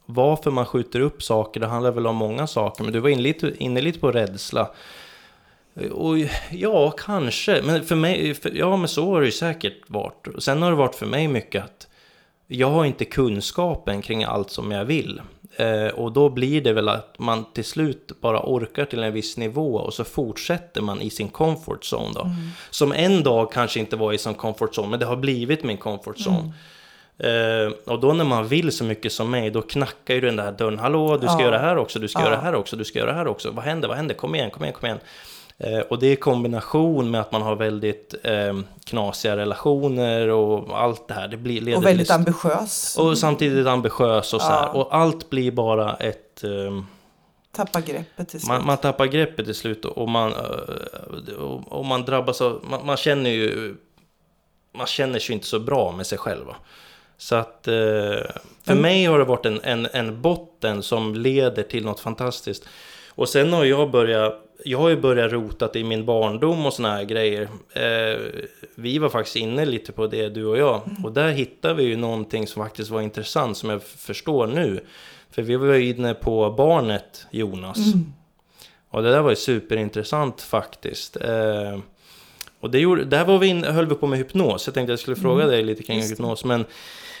varför man skjuter upp saker, det handlar väl om många saker, men du var inne lite, inne lite på rädsla. Och ja, kanske, men för mig, för, ja men så har det ju säkert varit. Sen har det varit för mig mycket att jag har inte kunskapen kring allt som jag vill. Eh, och då blir det väl att man till slut bara orkar till en viss nivå och så fortsätter man i sin comfort zone då. Mm. Som en dag kanske inte var i sin comfort zone, men det har blivit min comfort zone. Mm. Eh, och då när man vill så mycket som mig, då knackar ju den där dörren. Hallå, du ska ja. göra det här också, du ska ja. göra det här också, du ska göra det här också. Vad händer, vad händer? Kom igen, kom igen, kom igen. Eh, och det i kombination med att man har väldigt eh, knasiga relationer och allt det här. Det blir, leder och väldigt till, ambitiös. Och samtidigt ambitiös och så här. Och allt blir bara ett... Eh, tappar greppet till slut. Man, man tappar greppet till slut och man, eh, och, man drabbas av... Man, man, känner ju... Man känner sig inte så bra med sig själv. Så att eh, för mig har det varit en, en, en botten som leder till något fantastiskt. Och sen har jag börjat jag har ju börjat rota i min barndom och såna här grejer. Eh, vi var faktiskt inne lite på det, du och jag. Mm. Och där hittade vi ju någonting som faktiskt var intressant, som jag förstår nu. För vi var ju inne på barnet Jonas. Mm. Och det där var ju superintressant faktiskt. Eh, och det gjorde, där var vi in, höll vi på med hypnos. Jag tänkte jag skulle fråga mm. dig lite kring hypnos. Men,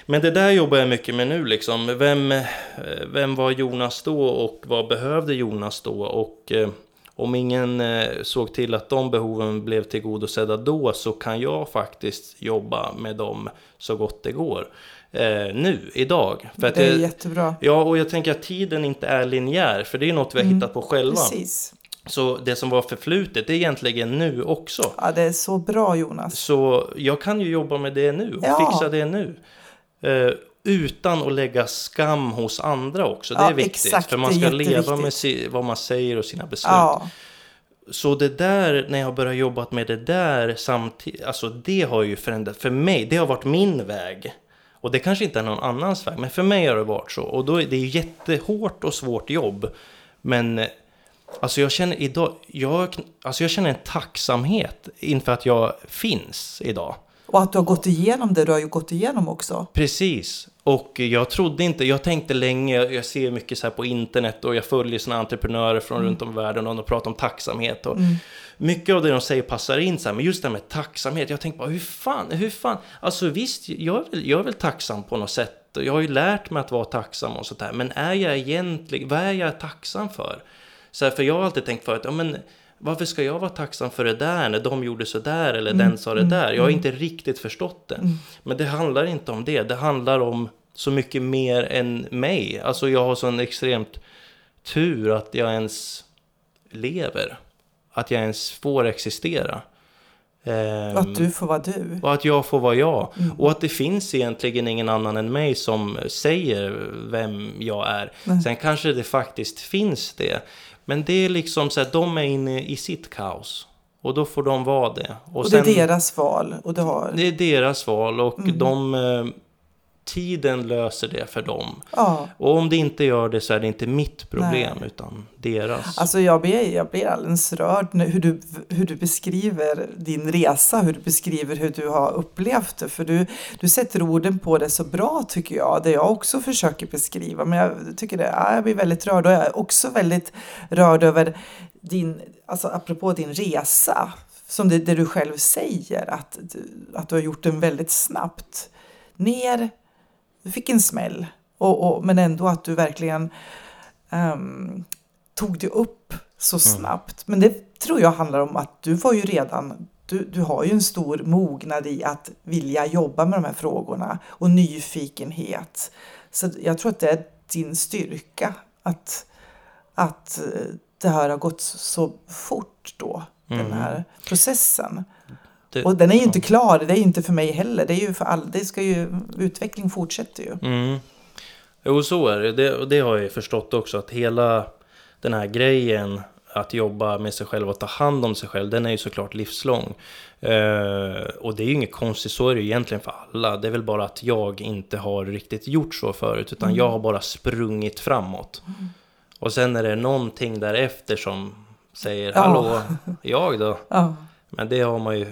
men det där jobbar jag mycket med nu liksom. Vem, eh, vem var Jonas då och vad behövde Jonas då? Och eh, om ingen eh, såg till att de behoven blev tillgodosedda då så kan jag faktiskt jobba med dem så gott det går. Eh, nu, idag. För det är jag, jättebra. Ja, och jag tänker att tiden inte är linjär, för det är något vi har mm, hittat på själva. Precis. Så det som var förflutet, det är egentligen nu också. Ja, det är så bra Jonas. Så jag kan ju jobba med det nu och ja. fixa det nu. Eh, utan att lägga skam hos andra också. Det är viktigt. Exakt, för man ska leva med vad man säger och sina beslut. Ja. Så det där, när jag började jobba med det där samtidigt, alltså det har ju förändrat, för mig, det har varit min väg. Och det kanske inte är någon annans väg, men för mig har det varit så. Och då är det ju jättehårt och svårt jobb. Men Alltså jag känner idag, jag, alltså jag känner en tacksamhet inför att jag finns idag. Och att du har gått igenom det du har ju gått igenom också. Precis. Och jag trodde inte, jag tänkte länge, jag ser mycket så här på internet och jag följer såna entreprenörer från runt om i världen och de pratar om tacksamhet. Och Mycket av det de säger passar in så här, men just det här med tacksamhet, jag tänkte bara hur fan, hur fan, alltså visst, jag är väl, jag är väl tacksam på något sätt. Jag har ju lärt mig att vara tacksam och sånt där, men är jag egentligen, vad är jag tacksam för? Så här, för jag har alltid tänkt förut, ja men varför ska jag vara tacksam för det där när de gjorde så där eller den sa det där? Jag har inte riktigt förstått det. Men det handlar inte om det, det handlar om så mycket mer än mig. Alltså jag har sån extremt tur att jag ens lever. Att jag ens får existera. Ehm, Att du får vara du. och att jag får vara jag. Och att det finns egentligen ingen annan än mig som säger vem jag är. Sen kanske det faktiskt finns det. Men det är liksom så att de är inne i sitt kaos. Och då får de vara det. Och det är deras val. Och du har... det är deras val och de... Tiden löser det för dem. Ja. Och om det inte gör det så är det inte mitt problem utan deras. Alltså jag blir, jag blir alldeles rörd när, hur, du, hur du beskriver din resa, hur du beskriver hur du har upplevt det. För du, du sätter orden på det så bra tycker jag, det jag också försöker beskriva. Men jag tycker det, ja, jag blir väldigt rörd och jag är också väldigt rörd över din, alltså apropå din resa, som det, det du själv säger, att, att du har gjort den väldigt snabbt. Ner, du fick en smäll, och, och, men ändå att du verkligen ehm, tog det upp så snabbt. Men det tror jag handlar om att du var ju redan, du, du har ju en stor mognad i att vilja jobba med de här frågorna och nyfikenhet. Så jag tror att det är din styrka att, att eh, det här har gått så fort då, den här processen. Det- Och den är ju inte klar, det är ju inte för mig heller. Det är ju för all, det ska ju, utveckling fortsätter ju. Mm. Jo, så är det. det. Det har jag ju förstått också. Att hela den här grejen att jobba med sig själv och ta hand om sig själv, den är ju såklart livslång. Eh, och det är ju inget konstigt, så är det ju egentligen för alla. Det är väl bara att jag inte har riktigt gjort så förut, utan jag har bara sprungit framåt. Och sen är det någonting därefter som säger, Ja. hallå, jag då? Ja. Men det har man ju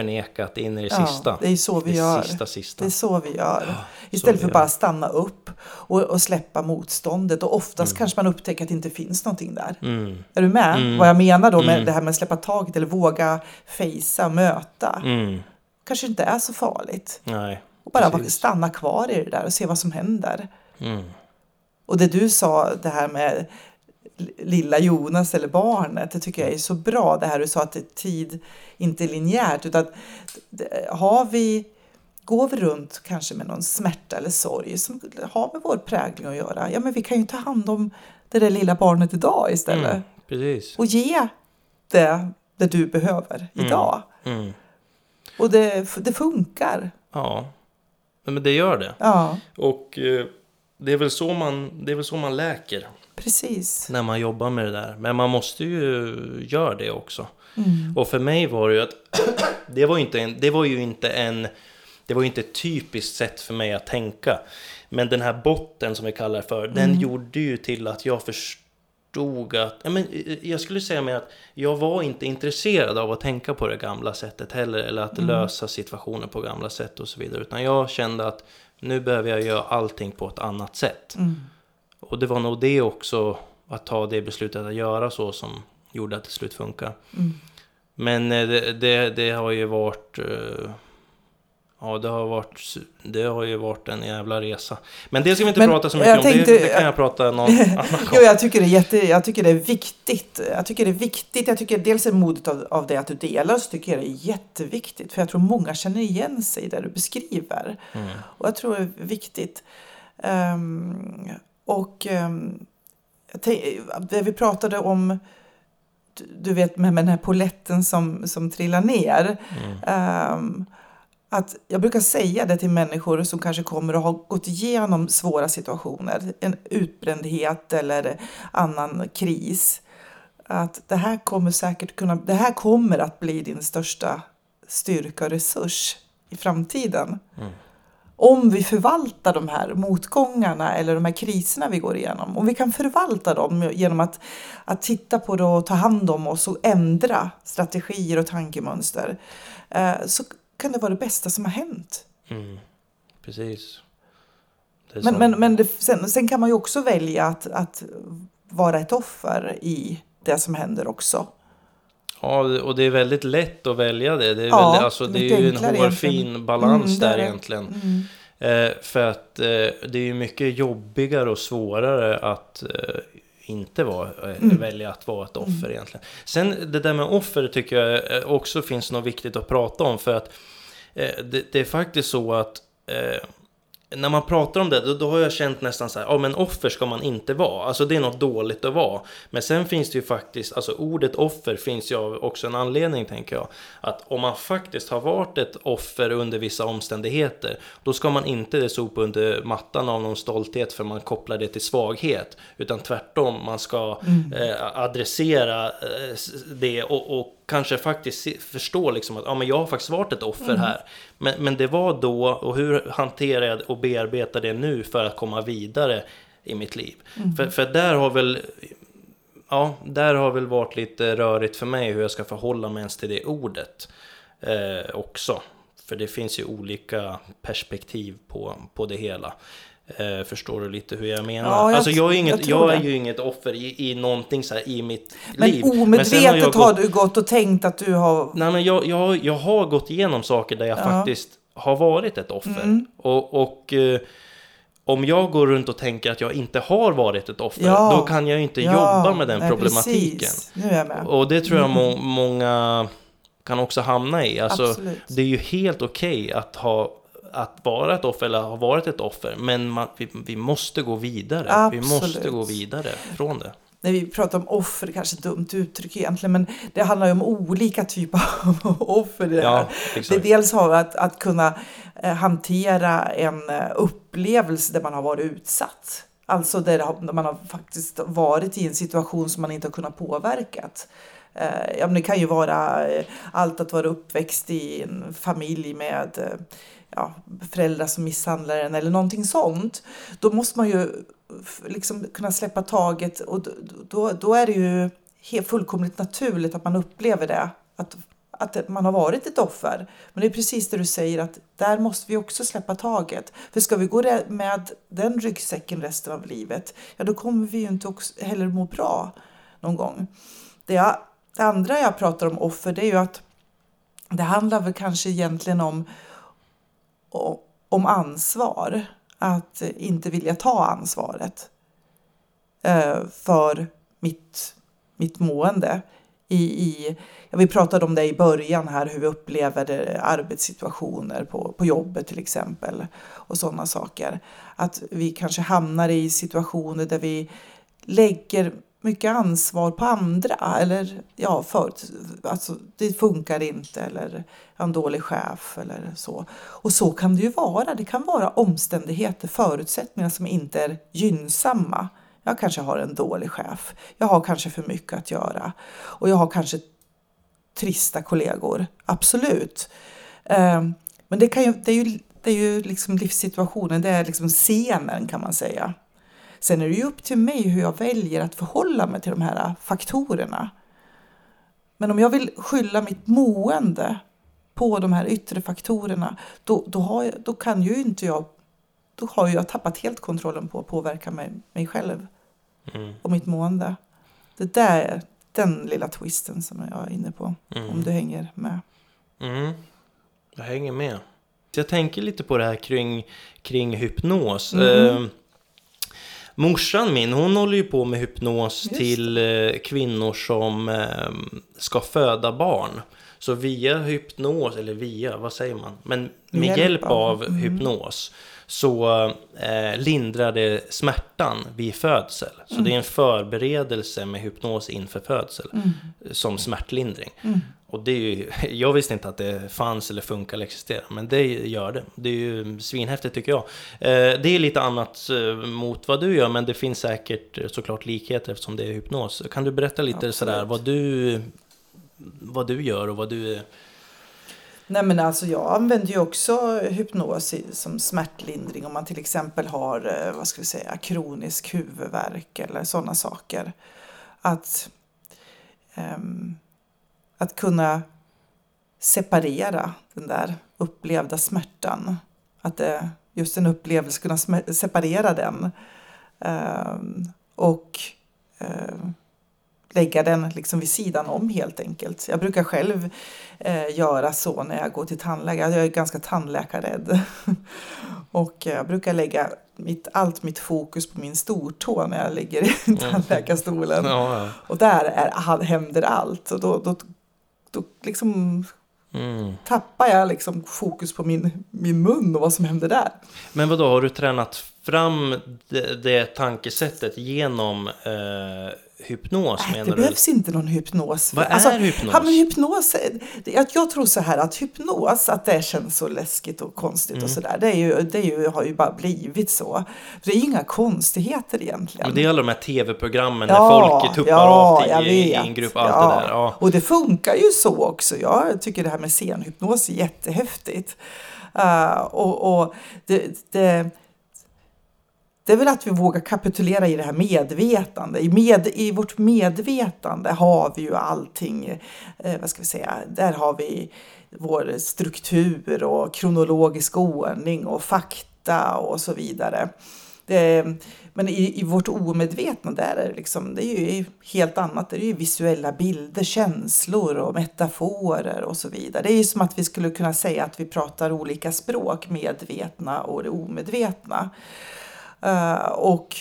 förnekat in i det Ja, sista. det är så vi det gör. sista, sista. Det är så vi gör. Istället för gör. bara stanna upp och, och släppa motståndet. Och oftast Mm. kanske man upptäcker att det inte finns någonting där. Mm, Är du med? Mm. Vad jag menar då med Mm. det här med att släppa taget eller våga fejsa, möta. mm, Kanske inte är så farligt. nej. Och bara precis. stanna kvar i det där och se vad som händer. Mm. Och det du sa, det här med lilla Jonas eller barnet, det tycker jag är så bra. Det här du sa att det- tid inte är linjärt. Utan har vi, går vi runt kanske med någon smärta eller sorg som har med vår prägling att göra. Ja, men vi kan ju ta hand om det där lilla barnet idag istället. Mm, precis. Och ge det, det du behöver idag. Mm. Och det, det funkar. Ja, men det gör det. Ja, Och eh, det är väl så man, det är väl så man läker precis. när man jobbar med det där. Men man måste ju göra det också. Mm. Och för mig var det ju att det var ju inte en, det var ju inte en, det var ju inte ett typiskt sätt för mig att tänka. Men den här botten som vi kallar det för, den gjorde ju till att jag förstod att, ja, men, eh, jag skulle säga mer att jag var inte intresserad av att tänka på det gamla sättet heller, eller att lösa situationer på gamla sätt och så vidare. Utan jag kände att nu behöver jag göra allting på ett annat sätt. Mm. Och det var nog det också, att ta det beslutet att göra så som gjorde att det slut funkar. Mm. Men eh, det, det, det har ju varit... eh, Ja, det har varit, det har ju varit en jävla resa. Men det ska vi inte Men prata så mycket om. tänkte- det, det kan jag prata någon annan gång. Jo, jag tycker det är jätte, jag tycker det är viktigt. Jag tycker det är viktigt. Jag tycker dels är modet av, av det att du delar, så tycker jag det är jätteviktigt. För jag tror många känner igen sig i det du beskriver. Mm. Och jag tror det är viktigt. Ehm, och um, det vi pratade om, du- vet med, med den här poletten som, som trillar ner. Mm. Ehm, att jag brukar säga det till människor som kanske kommer och har gått igenom svåra situationer, en utbrändhet eller annan kris. Att det här kommer säkert kunna, det här kommer att bli din största styrka och resurs i framtiden. Mm. Om vi förvaltar de här motgångarna eller de här kriserna vi går igenom, om vi kan förvalta dem genom att, att titta på det och ta hand om oss och ändra strategier och tankemönster, eh, så kan det vara det bästa som har hänt. Mm. Precis. Men, men, men det, sen, sen, kan man ju också välja att, att vara ett offer i det som händer också. Ja, och det är väldigt lätt att välja det. Det är, ja, väldigt, alltså, det är ju en hårfin balans mm, där egentligen. Mm. Eh, för att eh, det är ju mycket jobbigare och svårare att eh, inte vara, eh, mm. välja att vara ett offer mm. egentligen. Sen det där med offer tycker jag eh, också finns något viktigt att prata om. För att eh, det, det, är faktiskt så att när man pratar om det, då, då, har jag känt nästan så här, ja men offer ska man inte vara. Alltså det är något dåligt att vara. Men sen finns det ju faktiskt, alltså ordet offer finns ju av också en anledning tänker jag. Att om man faktiskt har varit ett offer under vissa omständigheter, då ska man inte sopa under mattan av någon stolthet för man kopplar det till svaghet. Utan tvärtom, man ska mm. eh, adressera eh, det och, och kanske faktiskt förstå liksom att ja, men jag har faktiskt varit ett offer mm. här. Men, men det var då, och hur hanterar jag och bearbetar det nu för att komma vidare i mitt liv? Mm. För, för där har väl Ja, där har väl varit lite rörigt för mig hur jag ska förhålla mig ens till det ordet eh, också. För det finns ju olika perspektiv på, på det hela. Eh, förstår du lite hur jag menar? Ja, jag, alltså jag är, inget, jag, jag är ju inget offer i, i någonting så här i mitt men liv. Omedvetet men har, gått, har, du gått och tänkt att du har... Nej men jag, jag, jag har gått igenom saker där jag ja. faktiskt har varit ett offer. Mm. Och, och eh, om jag går runt och tänker att jag inte har varit ett offer, ja. då kan jag ju inte jobba med den Nej, problematiken. Nu är jag med. Och det tror jag mm. må, många kan också hamna i. Alltså, det är ju helt okej okay att ha att vara ett offer eller ha varit ett offer. Men man, vi, vi måste gå vidare. Absolut. Vi måste gå vidare från det. När vi pratar om offer, kanske ett dumt uttryck egentligen, men det handlar ju om olika typer av offer. Det, ja, det dels har att, att kunna eh, hantera en eh, upplevelse där man har varit utsatt. Alltså där man har faktiskt varit i en situation som man inte har kunnat påverka. Eh, ja, det kan ju vara allt att vara uppväxt i en familj med ja, föräldrar som misshandlar en eller någonting sånt. Då måste man ju liksom kunna släppa taget och då, då är det ju helt fullkomligt naturligt att man upplever det. Att, att man har varit ett offer. Men det är precis det du säger att där måste vi också släppa taget. För ska vi gå med den ryggsäcken resten av livet, ja då kommer vi ju inte också heller må bra någon gång. Det, jag, det andra jag pratar om offer, det är ju att det handlar väl kanske egentligen om om ansvar. Att inte vilja ta ansvaret eh, för mitt, mitt mående. I, i, ja, vi pratade om det i början här, hur vi upplever arbetssituationer på, på jobbet till exempel. Och sådana saker. Att vi kanske hamnar i situationer där vi lägger mycket ansvar på andra. Eller ja, för, alltså, det funkar inte eller en dålig chef eller så. Och så kan det ju vara. Det kan vara omständigheter, förutsättningar som inte är gynnsamma. Jag kanske har en dålig chef. Jag har kanske för mycket att göra. Och jag har kanske trista kollegor. Absolut. Eh, men det, kan ju, det är ju, det är ju liksom livssituationen, det är liksom scenen kan man säga. Sen är det ju upp till mig hur jag väljer att förhålla mig till de här faktorerna. Men om jag vill skylla mitt mående på de här yttre faktorerna, då, då, jag, då kan ju inte jag, då har jag tappat helt kontrollen på att påverka mig, mig själv mm. och mitt mående. Det där är den lilla twisten som jag är inne på, mm. om du hänger med. Mm. Jag hänger med. Jag tänker lite på det här kring, kring hypnos. Eh, Morsan min, hon håller ju på med hypnos Just. till eh, kvinnor som eh, ska föda barn. Så via hypnos, eller via, vad säger man? Men med hjälp, hjälp av mm. hypnos så eh, lindrar det smärtan vid födsel. Så mm. det är en förberedelse med hypnos inför födsel mm. som smärtlindring. Mm. Och det är ju, jag visste inte att det fanns eller funkar eller existerar, men det gör det. Det är ju svinhäftigt tycker jag. Eh, det är lite annat eh, mot vad du gör, men det finns säkert såklart likheter eftersom det är hypnos. Kan du berätta lite Absolut. sådär vad du, vad du gör och vad du Nej men alltså jag använder ju också hypnos som smärtlindring om man till exempel har eh, vad ska vi säga, kronisk huvudvärk eller sådana saker. Att, um, att kunna separera den där upplevda smärtan. Att det, just en upplevelse, kunna separera den. Um, och um, lägga den liksom vid sidan om helt enkelt. Jag brukar själv eh, göra så när jag går till tandläkare. Jag är ganska tandläkarrädd. och jag brukar lägga mitt, allt mitt fokus på min stortå när jag ligger i mm. tandläkarstolen. Ja, ja. Och där är, händer allt. Och då, då, då liksom Mm. tappar jag liksom fokus på min, min mun och vad som händer där. Men vad då har du tränat fram det, det tankesättet genom eh, hypnos Nej, menar det du? behövs inte någon hypnos. Vad alltså, är hypnos? Ja, men hypnos jag, jag tror så här att hypnos, att det känns så läskigt och konstigt mm. och sådär. Det, är ju, det är ju, har ju bara blivit så. Det är inga konstigheter egentligen. Men det är alla de här tv-programmen ja, när folk tuppar ja, av till i, i en grupp. Allt ja. det där. Ja. Och det funkar ju så också. Jag tycker det här med scenhypnos är jättehäftigt. Uh, och, och det, det det är väl att vi vågar kapitulera i det här medvetande. I, med, I vårt medvetande har vi ju allting, eh, vad ska vi säga, där har vi vår struktur och kronologisk ordning och fakta och så vidare. Det, men i, i vårt omedvetna där är det, liksom, det är ju helt annat. Det är ju visuella bilder, känslor och metaforer och så vidare. Det är ju som att vi skulle kunna säga att vi pratar olika språk, medvetna och det omedvetna. Eh, och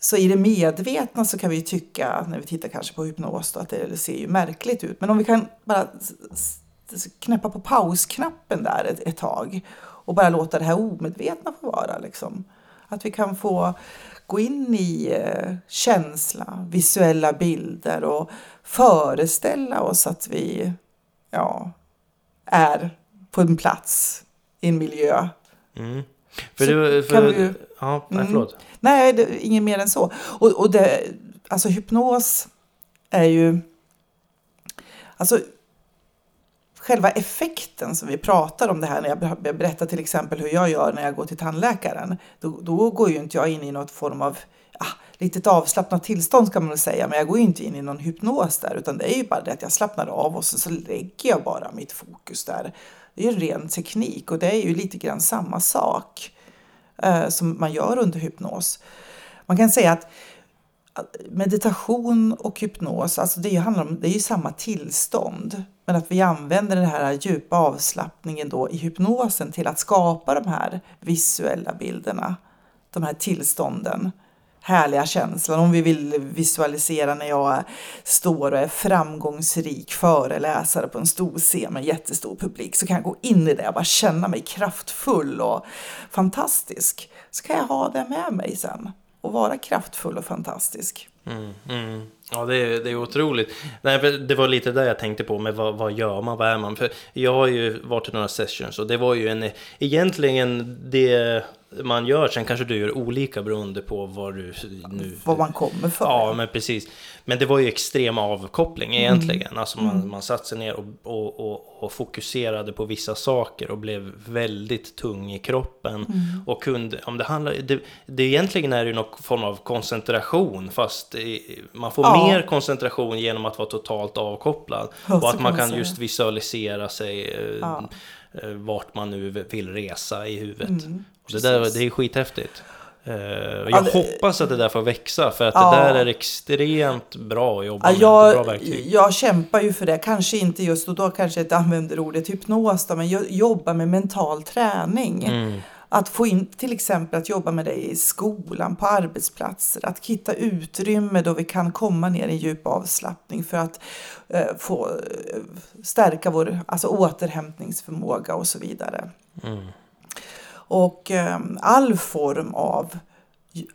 så i det medvetna så kan vi tycka, när vi tittar kanske på hypnos, då, att det ser ju märkligt ut. Men om vi kan bara knäppa på pausknappen där ett, ett tag och bara låta det här omedvetna få vara. Liksom. Att vi kan få gå in i eh, känsla, visuella bilder och föreställa oss att vi ja, är på en plats i en miljö. Mm. För det, för, vi, ja, nej, förlåt. Mm, nej, det, inget mer än så. Och, och det, alltså hypnos är ju... Alltså själva effekten som vi pratar om det här när jag berättar till exempel hur jag gör när jag går till tandläkaren. Då, då går ju inte jag in i något form av ah, litet avslappnat tillstånd ska man väl säga, men jag går ju inte in i någon hypnos där utan det är ju bara det att jag slappnar av och så, så lägger jag bara mitt fokus där. Det är ju ren teknik och det är ju lite grann samma sak eh, som man gör under hypnos. Man kan säga att meditation och hypnos, alltså det, handlar om, det är ju samma tillstånd. Men att vi använder den här djupa avslappningen då i hypnosen till att skapa de här visuella bilderna, de här tillstånden härliga känslan. Om vi vill visualisera när jag står och är framgångsrik föreläsare på en stor scen med jättestor publik så kan jag gå in i det och bara känna mig kraftfull och fantastisk. Så kan jag ha det med mig sen och vara kraftfull och fantastisk. Mm, mm. Ja, det är, det är otroligt. Nej, det var lite det jag tänkte på med vad, vad gör man, vad är man? För jag har ju varit i några sessions och det var ju en, egentligen det man gör. Sen kanske du gör olika beroende på vad du nu... Vad man kommer för. Ja, men precis. Men det var ju extrem avkoppling mm. egentligen. Mm. Alltså man, mm. man satte sig ner och, och, och, och, fokuserade på vissa saker och blev väldigt tung i kroppen. Mm. Och kunde, om det handlar, det, det egentligen är ju någon form av koncentration fast man får ja. mer koncentration genom att vara totalt avkopplad. Ja, och att man kan just visualisera sig eh, ja. Eh, vart man nu vill resa i huvudet. Mm. Det, där, det är skithäftigt. Uh, jag ja, hoppas att det där får växa för att ja, det där är extremt bra att jobba med. Bra verktyg. Jag kämpar ju för det. Kanske inte just och då kanske jag inte använder ordet hypnos då, men jag jobbar med mental träning. Mm. Att få in till exempel att jobba med det i skolan, på arbetsplatser, att hitta utrymme då vi kan komma ner i djup avslappning för att eh, få eh, stärka vår alltså återhämtningsförmåga och så vidare. Mm. Och eh, all form av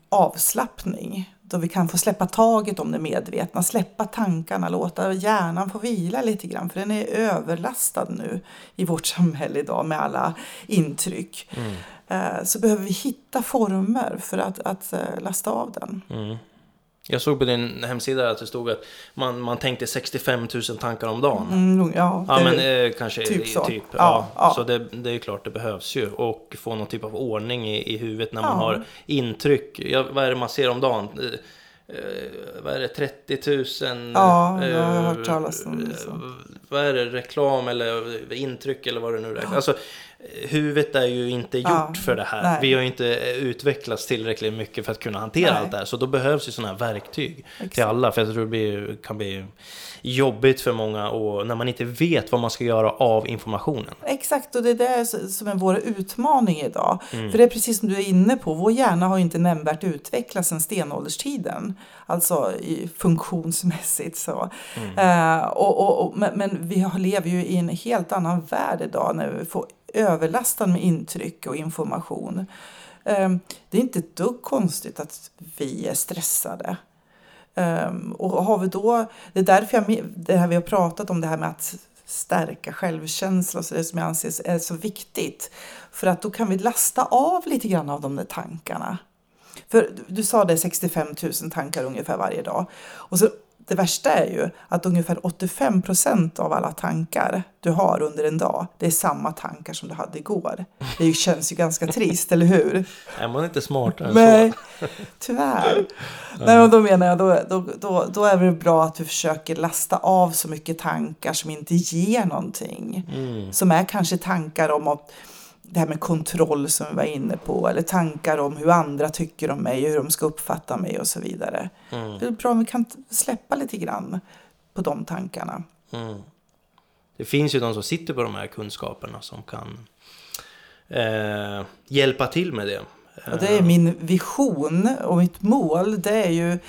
avslappning då vi kan få släppa taget om det medvetna, släppa tankarna, låta hjärnan få vila lite grann för den är överlastad nu i vårt samhälle idag med alla intryck. Mm. Eh, så behöver vi hitta former för att, att eh, lasta av den. Mm. Jag såg på din hemsida att det stod att man, man tänkte 65 000 tankar om dagen. Mm, ja, Ja, det- men eh, kanske typ så. typ. Ja, Ja, ja. Så det, det är klart, det behövs ju. Och få någon typ av ordning i, i huvudet när man har intryck. Ja, vad är det man ser om dagen? Eh, eh, vad är det, 30 000? Ja, jag har hört talas om det, eh, Vad är det, reklam eller intryck eller vad det nu är? Alltså, huvudet är ju inte gjort Ja, för det här. nej. Vi har ju inte utvecklats tillräckligt mycket för att kunna hantera Nej. allt det här. Så då behövs ju sådana här verktyg till Exakt. alla. För jag tror det blir, kan bli jobbigt för många och när man inte vet vad man ska göra av informationen. Exakt, och det är det som är vår utmaning idag. Mm. För det är precis som du är inne på, vår hjärna har inte nämnvärt utvecklats sedan stenålderstiden. Alltså i, funktionsmässigt så. Mm. Eh, och, och, och, men, men vi lever ju i en helt annan värld idag när vi får överlastad med intryck och information. Ehm, det är inte ett dugg konstigt att vi är stressade. Ehm, och har vi då, det är därför jag, det här vi har pratat om, det här med att stärka självkänsla och så det som jag anser är så viktigt. För att då kan vi lasta av lite grann av de där tankarna. För du, du sa det 65 000 tankar ungefär varje dag. Och så, det värsta är ju att ungefär 85 procent av alla tankar du har under en dag, det är samma tankar som du hade igår. Det känns ju ganska trist, eller hur? Är man inte smartare än Nej, så? tyvärr. Nej, och då menar jag, då, då, då, då är det bra att du försöker lasta av så mycket tankar som inte ger någonting. Mm. Som är kanske tankar om att, det här med kontroll som vi var inne på, eller tankar om hur andra tycker om mig, hur de ska uppfatta mig och så vidare. Mm. Det är bra om vi kan släppa lite grann på de tankarna. Mm. Det finns ju de som sitter på de här kunskaperna som kan eh, hjälpa till med det. Och det är min vision och mitt mål. Det är ju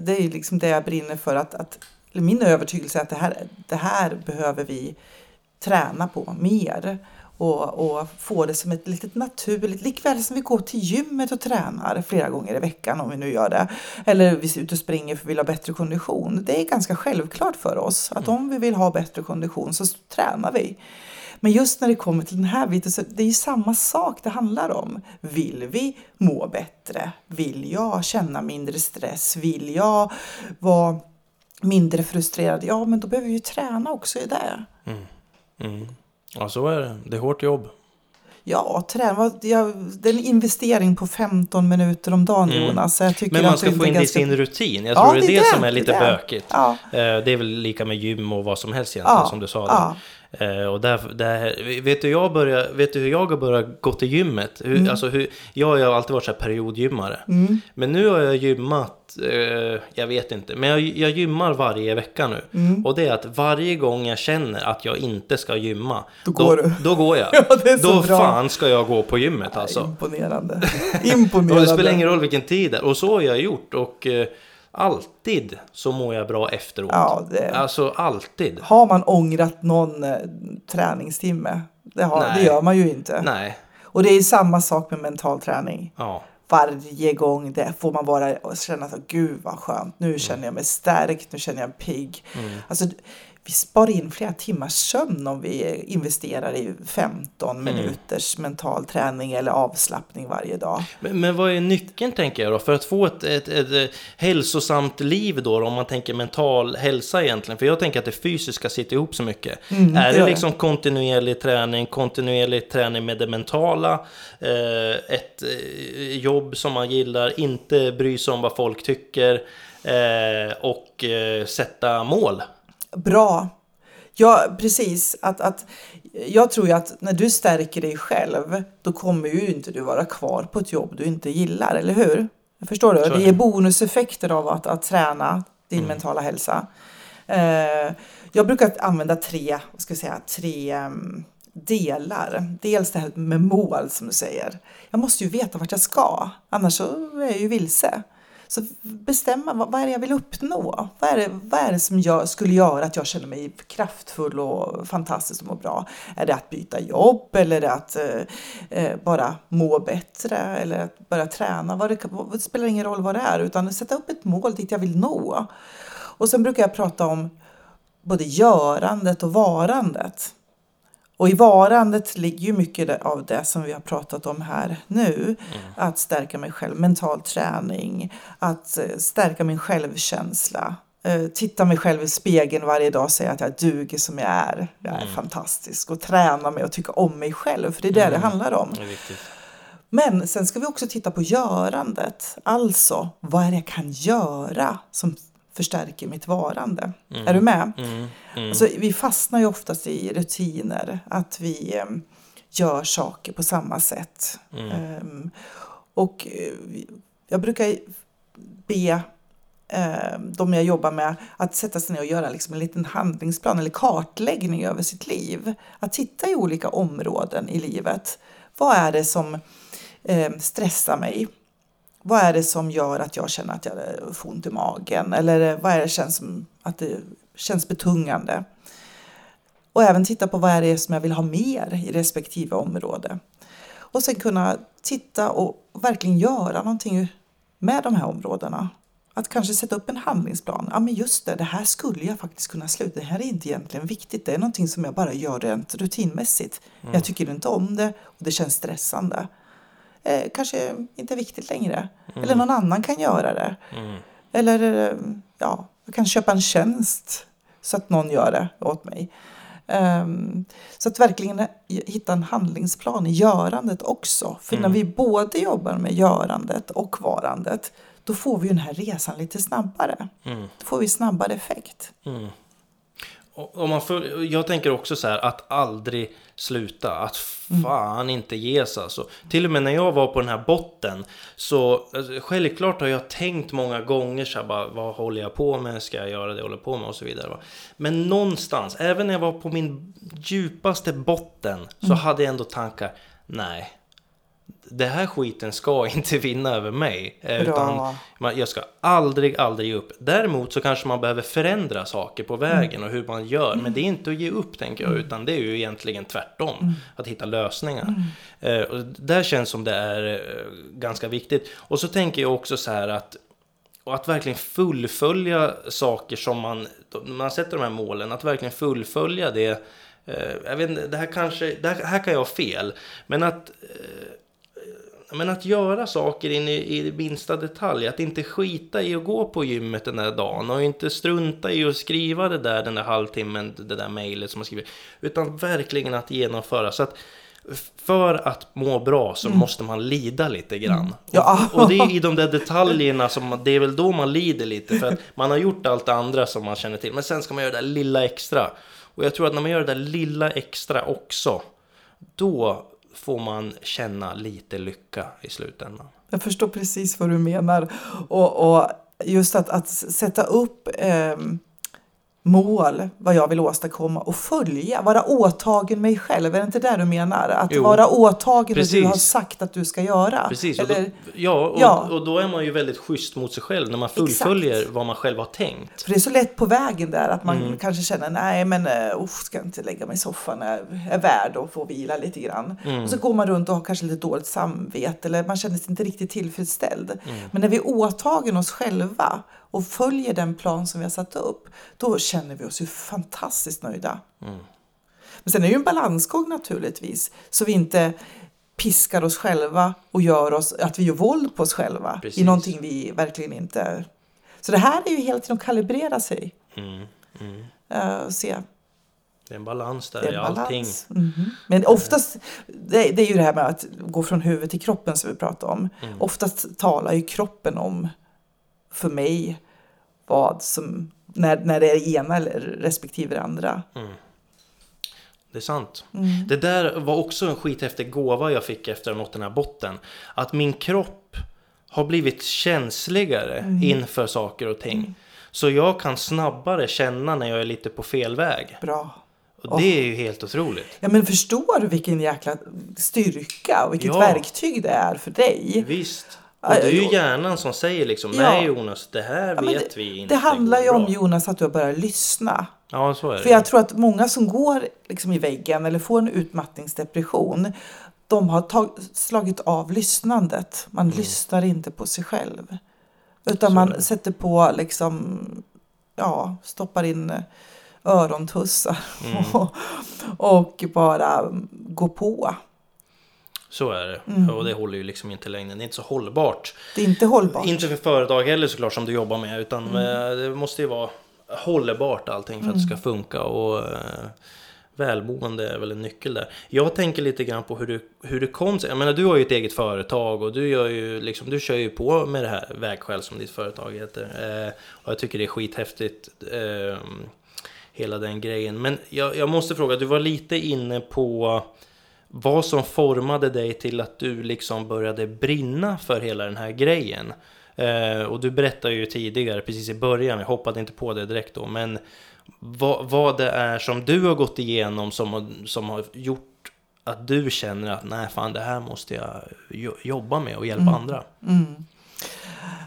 det är liksom det jag brinner för. Att, att, min övertygelse är att det här, det här behöver vi träna på mer. Och, och få det som ett litet naturligt, likväl som vi går till gymmet och tränar flera gånger i veckan om vi nu gör det. Eller vi är ute och springer för vi vill ha bättre kondition. Det är ganska självklart för oss att om vi vill ha bättre kondition så tränar vi. Men just när det kommer till den här biten så det är ju samma sak det handlar om. Vill vi må bättre? Vill jag känna mindre stress? Vill jag vara mindre frustrerad? Ja, men då behöver vi ju träna också i det. Mm. Ja, så är det. Det är hårt jobb. Ja, träna. Det är en investering på 15 minuter om dagen, Mm. Jonas. Jag tycker Men man ska få in är det i ganska- sin rutin. Jag Ja, tror det är det det, som är lite det bökigt. Ja. Eh, Det är väl lika med gym och vad som helst egentligen, Ja, som du sa. ja. Där. Eh, Och där, där, vet, du, jag börjar, vet du hur jag har börjat gå till gymmet? Hur, Mm. alltså hur, jag har ju alltid varit så här periodgymmare. Men nu har jag gymmat, eh, jag vet inte, men jag, jag gymmar varje vecka nu. Mm. Och det är att varje gång jag känner att jag inte ska gymma, Då går du. Då går jag. Ja, det är så då bra. fan ska jag gå på gymmet alltså. Imponerande. Och Imponerande. det spelar ingen roll vilken tid det är. Och så har jag gjort. Och eh, alltid så mår jag bra efteråt. Ja, det- Alltså alltid. Har man ångrat någon eh, träningstimme? Det, har, det gör man ju inte. Nej. Och det är samma sak med mental träning. Ja. Varje gång det får man bara känna att gud vad skönt, nu känner jag mig stärkt, nu känner jag mig pigg. Alltså, vi sparar in flera timmars sömn om vi investerar i 15 minuters mental träning eller avslappning varje dag. Men, men vad är nyckeln tänker jag då? För att få ett, ett, ett, hälsosamt liv då, om man tänker mental hälsa egentligen. För jag tänker att det fysiska sitter ihop så mycket. Mm, är det det. liksom kontinuerlig träning, kontinuerlig träning med det mentala, eh, ett eh, jobb som man gillar, inte bry sig om vad folk tycker eh, och sätta mål. Bra. Ja, precis. Att, att, jag tror ju att när du stärker dig själv, då kommer ju inte du vara kvar på ett jobb du inte gillar, eller hur? Förstår du? Det ger bonuseffekter av att, att träna din mentala hälsa. Eh, jag brukar använda tre, vad ska jag säga, tre em, delar. Dels det här med mål som du säger. Jag måste ju veta vart jag ska, annars så är jag ju vilse. Så bestämma vad, vad är det jag vill uppnå? Vad är det, vad är det som jag, skulle göra att jag känner mig kraftfull och fantastisk och mår bra? Är det att byta jobb eller är det att eh, eh bara må bättre eller att börja träna? Vad det, vad, det spelar ingen roll vad det är utan sätta upp ett mål dit jag vill nå. Och sen brukar jag prata om både görandet och varandet. Och i varandet ligger ju mycket av det som vi har pratat om här nu. Mm. Att stärka mig själv, mental träning, att eh, stärka min självkänsla. Eh, Titta mig själv i spegeln varje dag och säga att jag duger som jag är. Jag är Mm. fantastisk. Och träna mig och tycka om mig själv, för det är det det handlar om. Det. Men sen ska vi också titta på görandet. Alltså, vad är det jag kan göra som förstärker mitt varande? Är du med? Mm. Mm. Alltså, vi fastnar ju oftast i rutiner, att vi eh, gör saker på samma sätt. Mm. Ehm, och eh, jag brukar be eh, de jag jobbar med att sätta sig ner och göra liksom en liten handlingsplan eller kartläggning över sitt liv. Att titta i olika områden i livet. Vad är det som eh, stressar mig? Vad är det som gör att jag känner att jag får ont i magen? Eller eh, vad är det känns som att det känns betungande? Och även titta på vad är det som jag vill ha mer i respektive område. Och sen kunna titta och verkligen göra någonting med de här områdena. Att kanske sätta upp en handlingsplan. Ja men just det, det här skulle jag faktiskt kunna sluta. Det här är inte egentligen viktigt. Det är någonting som jag bara gör rent rutinmässigt. Jag tycker inte om det och det känns stressande. Eh, kanske inte viktigt längre. Eller någon annan kan göra det. Mm. Eller eh, ja, jag kan köpa en tjänst så att någon gör det åt mig. Ehm, så att verkligen hitta en handlingsplan i görandet också. För när vi både jobbar med görandet och varandet då får vi den här resan lite snabbare. Mm. Då får vi snabbare effekt. Mm. Om man för, jag tänker också så här att aldrig sluta, att fan inte ge sig alltså. Till och med när jag var på den här botten så alltså, självklart har jag tänkt många gånger så här bara, vad håller jag på med, ska jag göra det jag håller på med och så vidare. Va? Men någonstans, även när jag var på min djupaste botten så hade jag ändå tankar, nej. Det här skiten ska inte vinna över mig. eh, Utan jag ska aldrig, aldrig ge upp. Däremot så kanske man behöver förändra saker på vägen och hur man gör. Men det är inte att ge upp tänker jag, utan det är ju egentligen tvärtom. Att hitta lösningar. Eh, och där känns som det är eh, ganska viktigt. Och så tänker jag också så här att och att verkligen fullfölja saker som man, man sätter de här målen, att verkligen fullfölja det. Jag vet inte, det här kanske, det här, här kan jag ha fel, men att men att göra saker in i, i minsta detalj, att inte skita i att gå på gymmet den där dagen och inte strunta i att skriva det där den där halvtimmen, det där mejlet som man skriver, utan verkligen att genomföra. Så att för att må bra så måste man lida lite grann. Ja. Och, och det är i de där detaljerna som det är väl då man lider lite för att man har gjort allt det andra som man känner till. Men sen ska man göra det där lilla extra. Och jag tror att när man gör det där lilla extra också, då får man känna lite lycka i slutändan. Jag förstår precis vad du menar. Och, och just att, att sätta upp eh mål, vad jag vill åstadkomma och följa, vara åtagen mig själv. Är det inte det du menar? Att Jo. vara åtagen det du Precis. har sagt att du ska göra. Precis, och då, Eller, ja, och, Ja. och då är man ju väldigt schysst mot sig själv när man Exakt. fullföljer vad man själv har tänkt. för det är så lätt på vägen där att man Mm. kanske känner nej men uh, ska jag inte lägga mig i soffan, jag är värd att få vila lite grann. Mm. Och så går man runt och har kanske lite dåligt samvete eller man känner sig inte riktigt tillfredsställd. Mm. Men när vi är åtagen oss själva och följer den plan som vi har satt upp, då känner vi oss ju fantastiskt nöjda. Mm. Men sen är det ju en balansgång naturligtvis, så vi inte piskar oss själva och gör oss, att vi gör våld på oss själva Precis. i någonting vi verkligen inte... Så det här är ju hela tiden att kalibrera sig. Mm, mm. och se Det är en balans där i allting. balans. Mhm. Men oftast, det, det är ju det här med att gå från huvudet till kroppen som vi pratar om. Mm. Oftast talar ju kroppen om, för mig, vad som, när, när det är det ena eller respektive det andra. Det är sant. Mm. Det där var också en skithäftig gåva jag fick efter att ha nått den här botten. Att min kropp har blivit känsligare Mm. inför saker och ting. Så jag kan snabbare känna när jag är lite på fel väg. Bra. Och det är ju helt otroligt. Ja men förstår du vilken jäkla styrka och vilket Ja. verktyg det är för dig? Visst. Och det är ju jo. hjärnan som säger liksom, Ja. nej Jonas, det här Ja, vet vi inte Det handlar ju går om bra." Jonas att du har börjat lyssna. Ja, så är det. För jag tror att många som går liksom i väggen eller får en utmattningsdepression, de har tag- slagit av lyssnandet. Man lyssnar inte på sig själv. Utan Mm. Så man det. sätter på liksom, ja, stoppar in örontussar Mm. och, och bara gå på. Så är det. Mm. Och det håller ju liksom inte längre. Det är inte så hållbart. Det är inte hållbart. Inte för företag heller såklart som du jobbar med. Utan eh, det måste ju vara hållbart allting för att det ska funka. Och eh, välmående är väl en nyckel där. Jag tänker lite grann på hur du, hur det kom sig. Jag menar du har ju ett eget företag och du gör ju liksom, du kör ju på med det här vägskäl som ditt företag heter. Eh, och jag tycker det är skithäftigt. Eh, hela den grejen. Men jag, jag måste fråga, du var lite inne på vad som formade dig till att du liksom började brinna för hela den här grejen. Eh, och du berättade ju tidigare, precis i början, jag hoppade inte på det direkt då, men vad, vad det är som du har gått igenom som, som har gjort att du känner att nej fan det här måste jag jo- jobba med och hjälpa andra.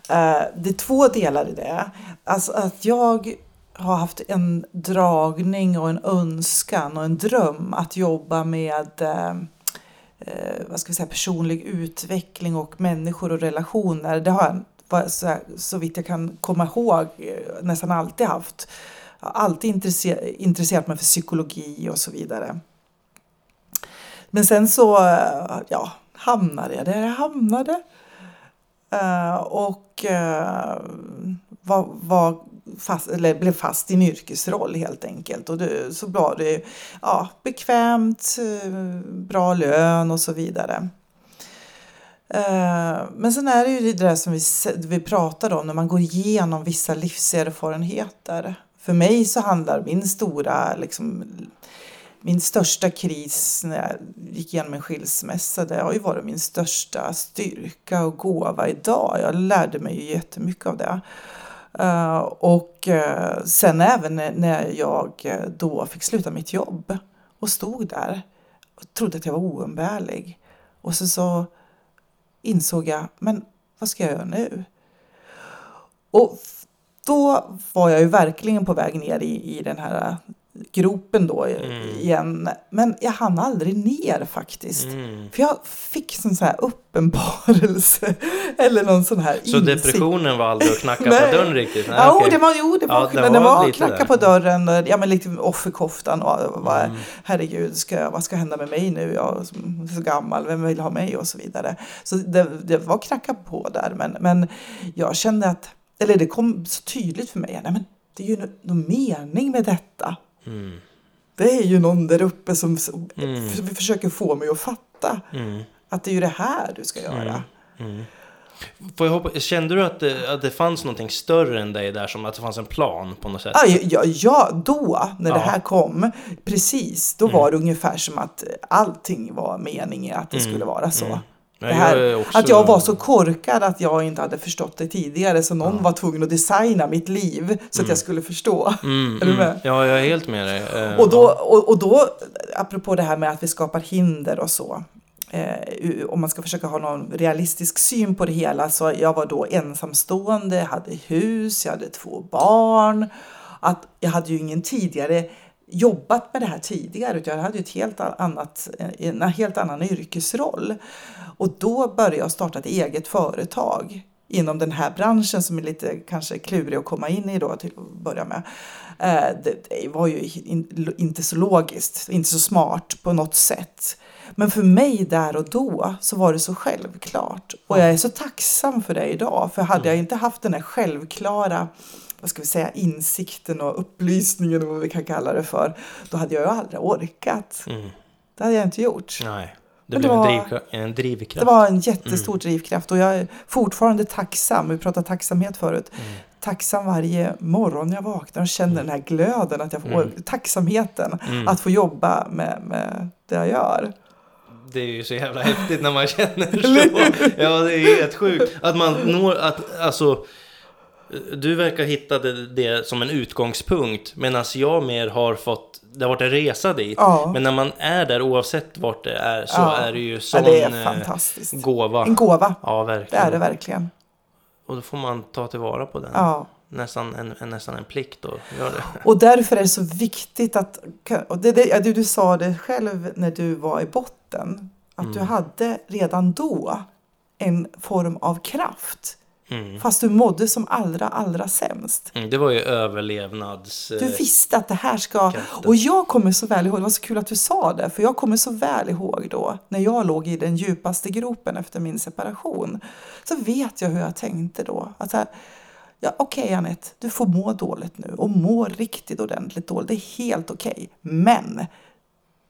Eh, det är två delar i det. Alltså att jag har haft en dragning och en önskan och en dröm att jobba med eh, eh vad ska vi säga, personlig utveckling och människor och relationer. Det har jag så, så vitt jag kan komma ihåg eh, nästan alltid haft. Jag har alltid intresse- intresserat mig för psykologi och så vidare. Men sen så eh, ja, hamnade jag där jag hamnade. Uh, och uh, var, var fast, eller blev fast i en yrkesroll helt enkelt. Och det, så var det ja, bekvämt, eh, bra lön och så vidare. Eh, men sen är det ju det där som vi, vi pratade om när man går igenom vissa livserfarenheter. För mig så handlar min stora, liksom, min största kris när jag gick igenom en skilsmässa, det har ju varit min största styrka och gåva idag. Jag lärde mig ju jättemycket av det. Eh, och eh, sen även när- jag eh, då fick sluta mitt jobb och stod där och trodde att jag var oumbärlig. Och så, så insåg jag, men vad ska jag göra nu? Och då var jag ju verkligen på väg ner i, i den här gropen då igen. Men jag hann aldrig ner faktiskt. Mm. För jag fick en sån här uppenbarelse. Eller någon sån här Så insikt. depressionen var aldrig att knacka på dörren riktigt? Nej, Ja, okej. det var, jo, det var, Ja, det men det var var knacka där. på dörren. och- Ja, men lite offerkoftan och vad, Mm. herregud, ska vad ska hända med mig nu? Jag är så gammal, vem vill ha mig? Och så vidare. Så det, det var knacka på där, men, men jag kände att, eller det kom så tydligt för mig, nej men det är ju nå- någon mening med detta. Mm. Det är ju någon där uppe som, Mm. försöker få mig att fatta Mm. att det är ju det här du ska göra. Mm. Jag hoppa, kände du att det, att det fanns någonting större än dig där, som att det fanns en plan på något sätt? Ja, ja, ja, då när det Ja. Mm. här kom, precis, då var det ungefär som att allting var meningen att det skulle vara så. Mm. Ja, Det här, jag också- Att jag var så korkad att jag inte hade förstått det tidigare så någon var tvungen att designa mitt liv så att jag skulle förstå. Mm, Är du mm. med? Ja, jag är helt med dig. Eh, Och då, ja. och, och då, apropå det här med att vi skapar hinder och så. Eh, om man ska försöka ha någon realistisk syn på det hela så jag var då ensamstående, hade hus, jag hade två barn. Att jag hade ju ingen tidigare jobbat med det här tidigare utan jag hade ett helt annat, en helt annan yrkesroll. Och då började jag starta ett eget företag inom den här branschen som är lite kanske klurig att komma in i då till att börja med. Eh, Det, var ju in, inte så logiskt, inte så smart på något sätt. Men för mig där och då så var det så självklart. Och jag är så tacksam för det idag. För hade jag inte haft den här självklara vad ska vi säga, insikten och upplysningen och vad vi kan kalla det för. Då hade jag ju aldrig orkat. Mm. Det hade jag inte gjort. Nej, det det en, var- drivkraft, en drivkraft. Det var en jättestor drivkraft och jag är fortfarande tacksam. Vi pratade tacksamhet förut. Tacksam varje morgon jag vaknar och känner den här glöden, att jag får, tacksamheten att få jobba med, med det jag gör. Det är ju så jävla häftigt när man känner så. Ja, det är helt sjukt. Att man når, att alltså. Du verkar hitta det, det som en utgångspunkt. Medan jag mer har fått, det har varit en resa dit. Ja. Men när man är där oavsett vart det är så Ja. är det ju Ja, sån det är eh, fantastiskt. gåva. En gåva, Ja, det verkligen. är det verkligen. Och då får man ta tillvara på den. Ja. Nästan en, en, nästan en plikt att göra det. Och därför är det så viktigt att, och det, det, ja, du, du sa det själv när du var i botten, att du hade redan då en form av kraft Mm. Fast du mådde som allra, allra sämst. Mm, det var ju överlevnads... Du visste att det här ska... kraften. Och jag kommer så väl ihåg, det var så kul att du sa det, för jag kommer så väl ihåg då, när jag låg i den djupaste gropen efter min separation, så vet jag hur jag tänkte då. Att här, ja, okej Anette, du får må dåligt nu och må riktigt ordentligt dåligt, det är helt okej. Men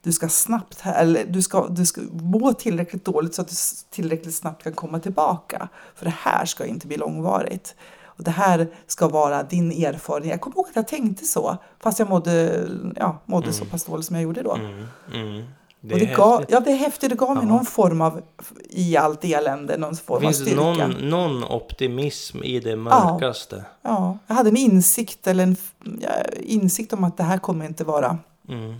du ska snabbt, eller du ska, du ska må tillräckligt dåligt så att du tillräckligt snabbt kan komma tillbaka. För det här ska inte bli långvarigt. Och det här ska vara din erfarenhet. Jag kommer ihåg att jag tänkte så, fast jag mådde, ja, mådde så pass dåligt som jag gjorde då. Mm, mm. Det och är det gav, häftigt. ja, det är häftigt. Det gav mig Ja. någon form av, i allt elände, någon form av Finns det styrka. någon, någon optimism i det mörkaste? Ja, jag hade en insikt, eller en ja, insikt om att det här kommer inte vara Mm.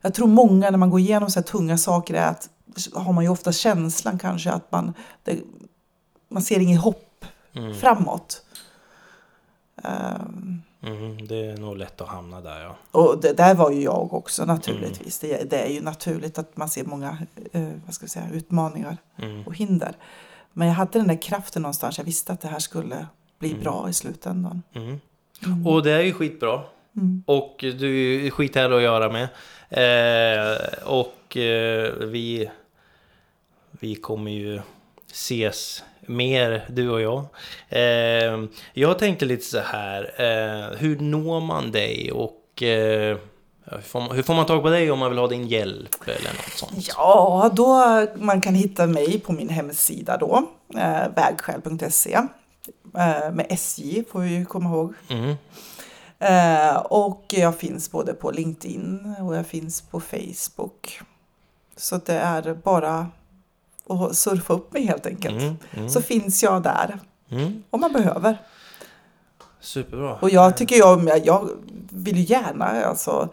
Jag tror många när man går igenom så här tunga saker är att har man ju ofta känslan kanske att man, det, man ser inget hopp Mm. framåt. Ehm, Mm. Det är nog lätt att hamna där ja. och det där var ju jag också naturligtvis. Det, det är ju naturligt att man ser många eh, vad ska vi säga, utmaningar Mm. och hinder. Men jag hade den där kraften någonstans. Jag visste att det här skulle bli bra i slutändan. Mm. Och det är ju skitbra. Mm. Och du är skithärlig att göra med. Eh, och eh, vi, vi kommer ju ses mer, du och jag. Eh, jag tänkte lite så här, eh, hur når man dig och eh, hur, får man, hur får man tag på dig om man vill ha din hjälp eller något sånt? Ja, då man kan hitta mig på min hemsida då, eh, vägskäl.se. Med SJ får vi ju komma ihåg. Mm. Eh, och jag finns både på LinkedIn och jag finns på Facebook. Så det är bara att surfa upp mig helt enkelt. Mm, mm, Så finns jag där mm. om man behöver. Superbra. Och jag tycker jag, jag vill ju gärna alltså,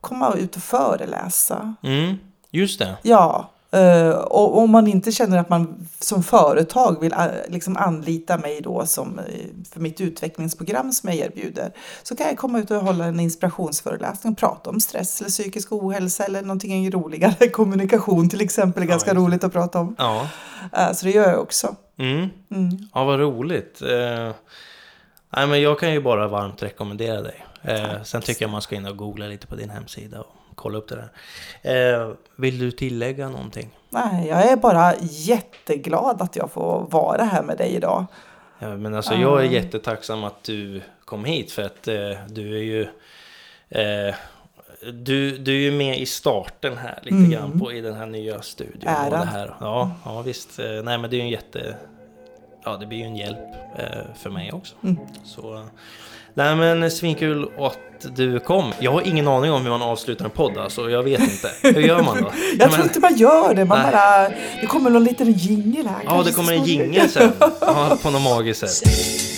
komma ut och föreläsa. Mm, just det. Ja, eh, och om man inte känner att man som företag vill eh, liksom anlita mig då som, eh, för mitt utvecklingsprogram som jag erbjuder så kan jag komma ut och hålla en inspirationsföreläsning och prata om stress eller psykisk ohälsa eller någonting roligare. Kommunikation till exempel är ganska just det. roligt att prata om. Ja. Så det gör jag också. Mm. Mm. Ja, vad roligt. Nej, men jag kan ju bara varmt rekommendera dig. Sen tycker jag man ska in och googla lite på din hemsida och kolla upp det där. Eh, vill du tillägga någonting? Nej, jag är bara jätteglad att jag får vara här med dig idag. Ja, men alltså, jag är jättetacksam att du kom hit för att eh, du är ju... Eh, du, du är ju med i starten här lite Mm. grann på, i den här nya studion. Och Ärad. det här. Ja, ja, visst. Eh, nej, men det är ju en jätte... Ja, det blir ju en hjälp eh, för mig också. Mm. Så... Nej men svinkul att du kom. Jag har ingen aning om hur man avslutar en podd alltså. Jag vet inte. Hur gör man då? Jag men, tror inte man gör det, man Nej. bara... Det kommer någon liten jingel här. Ja, det kommer en jingel sen. Ja, på något magiskt sätt.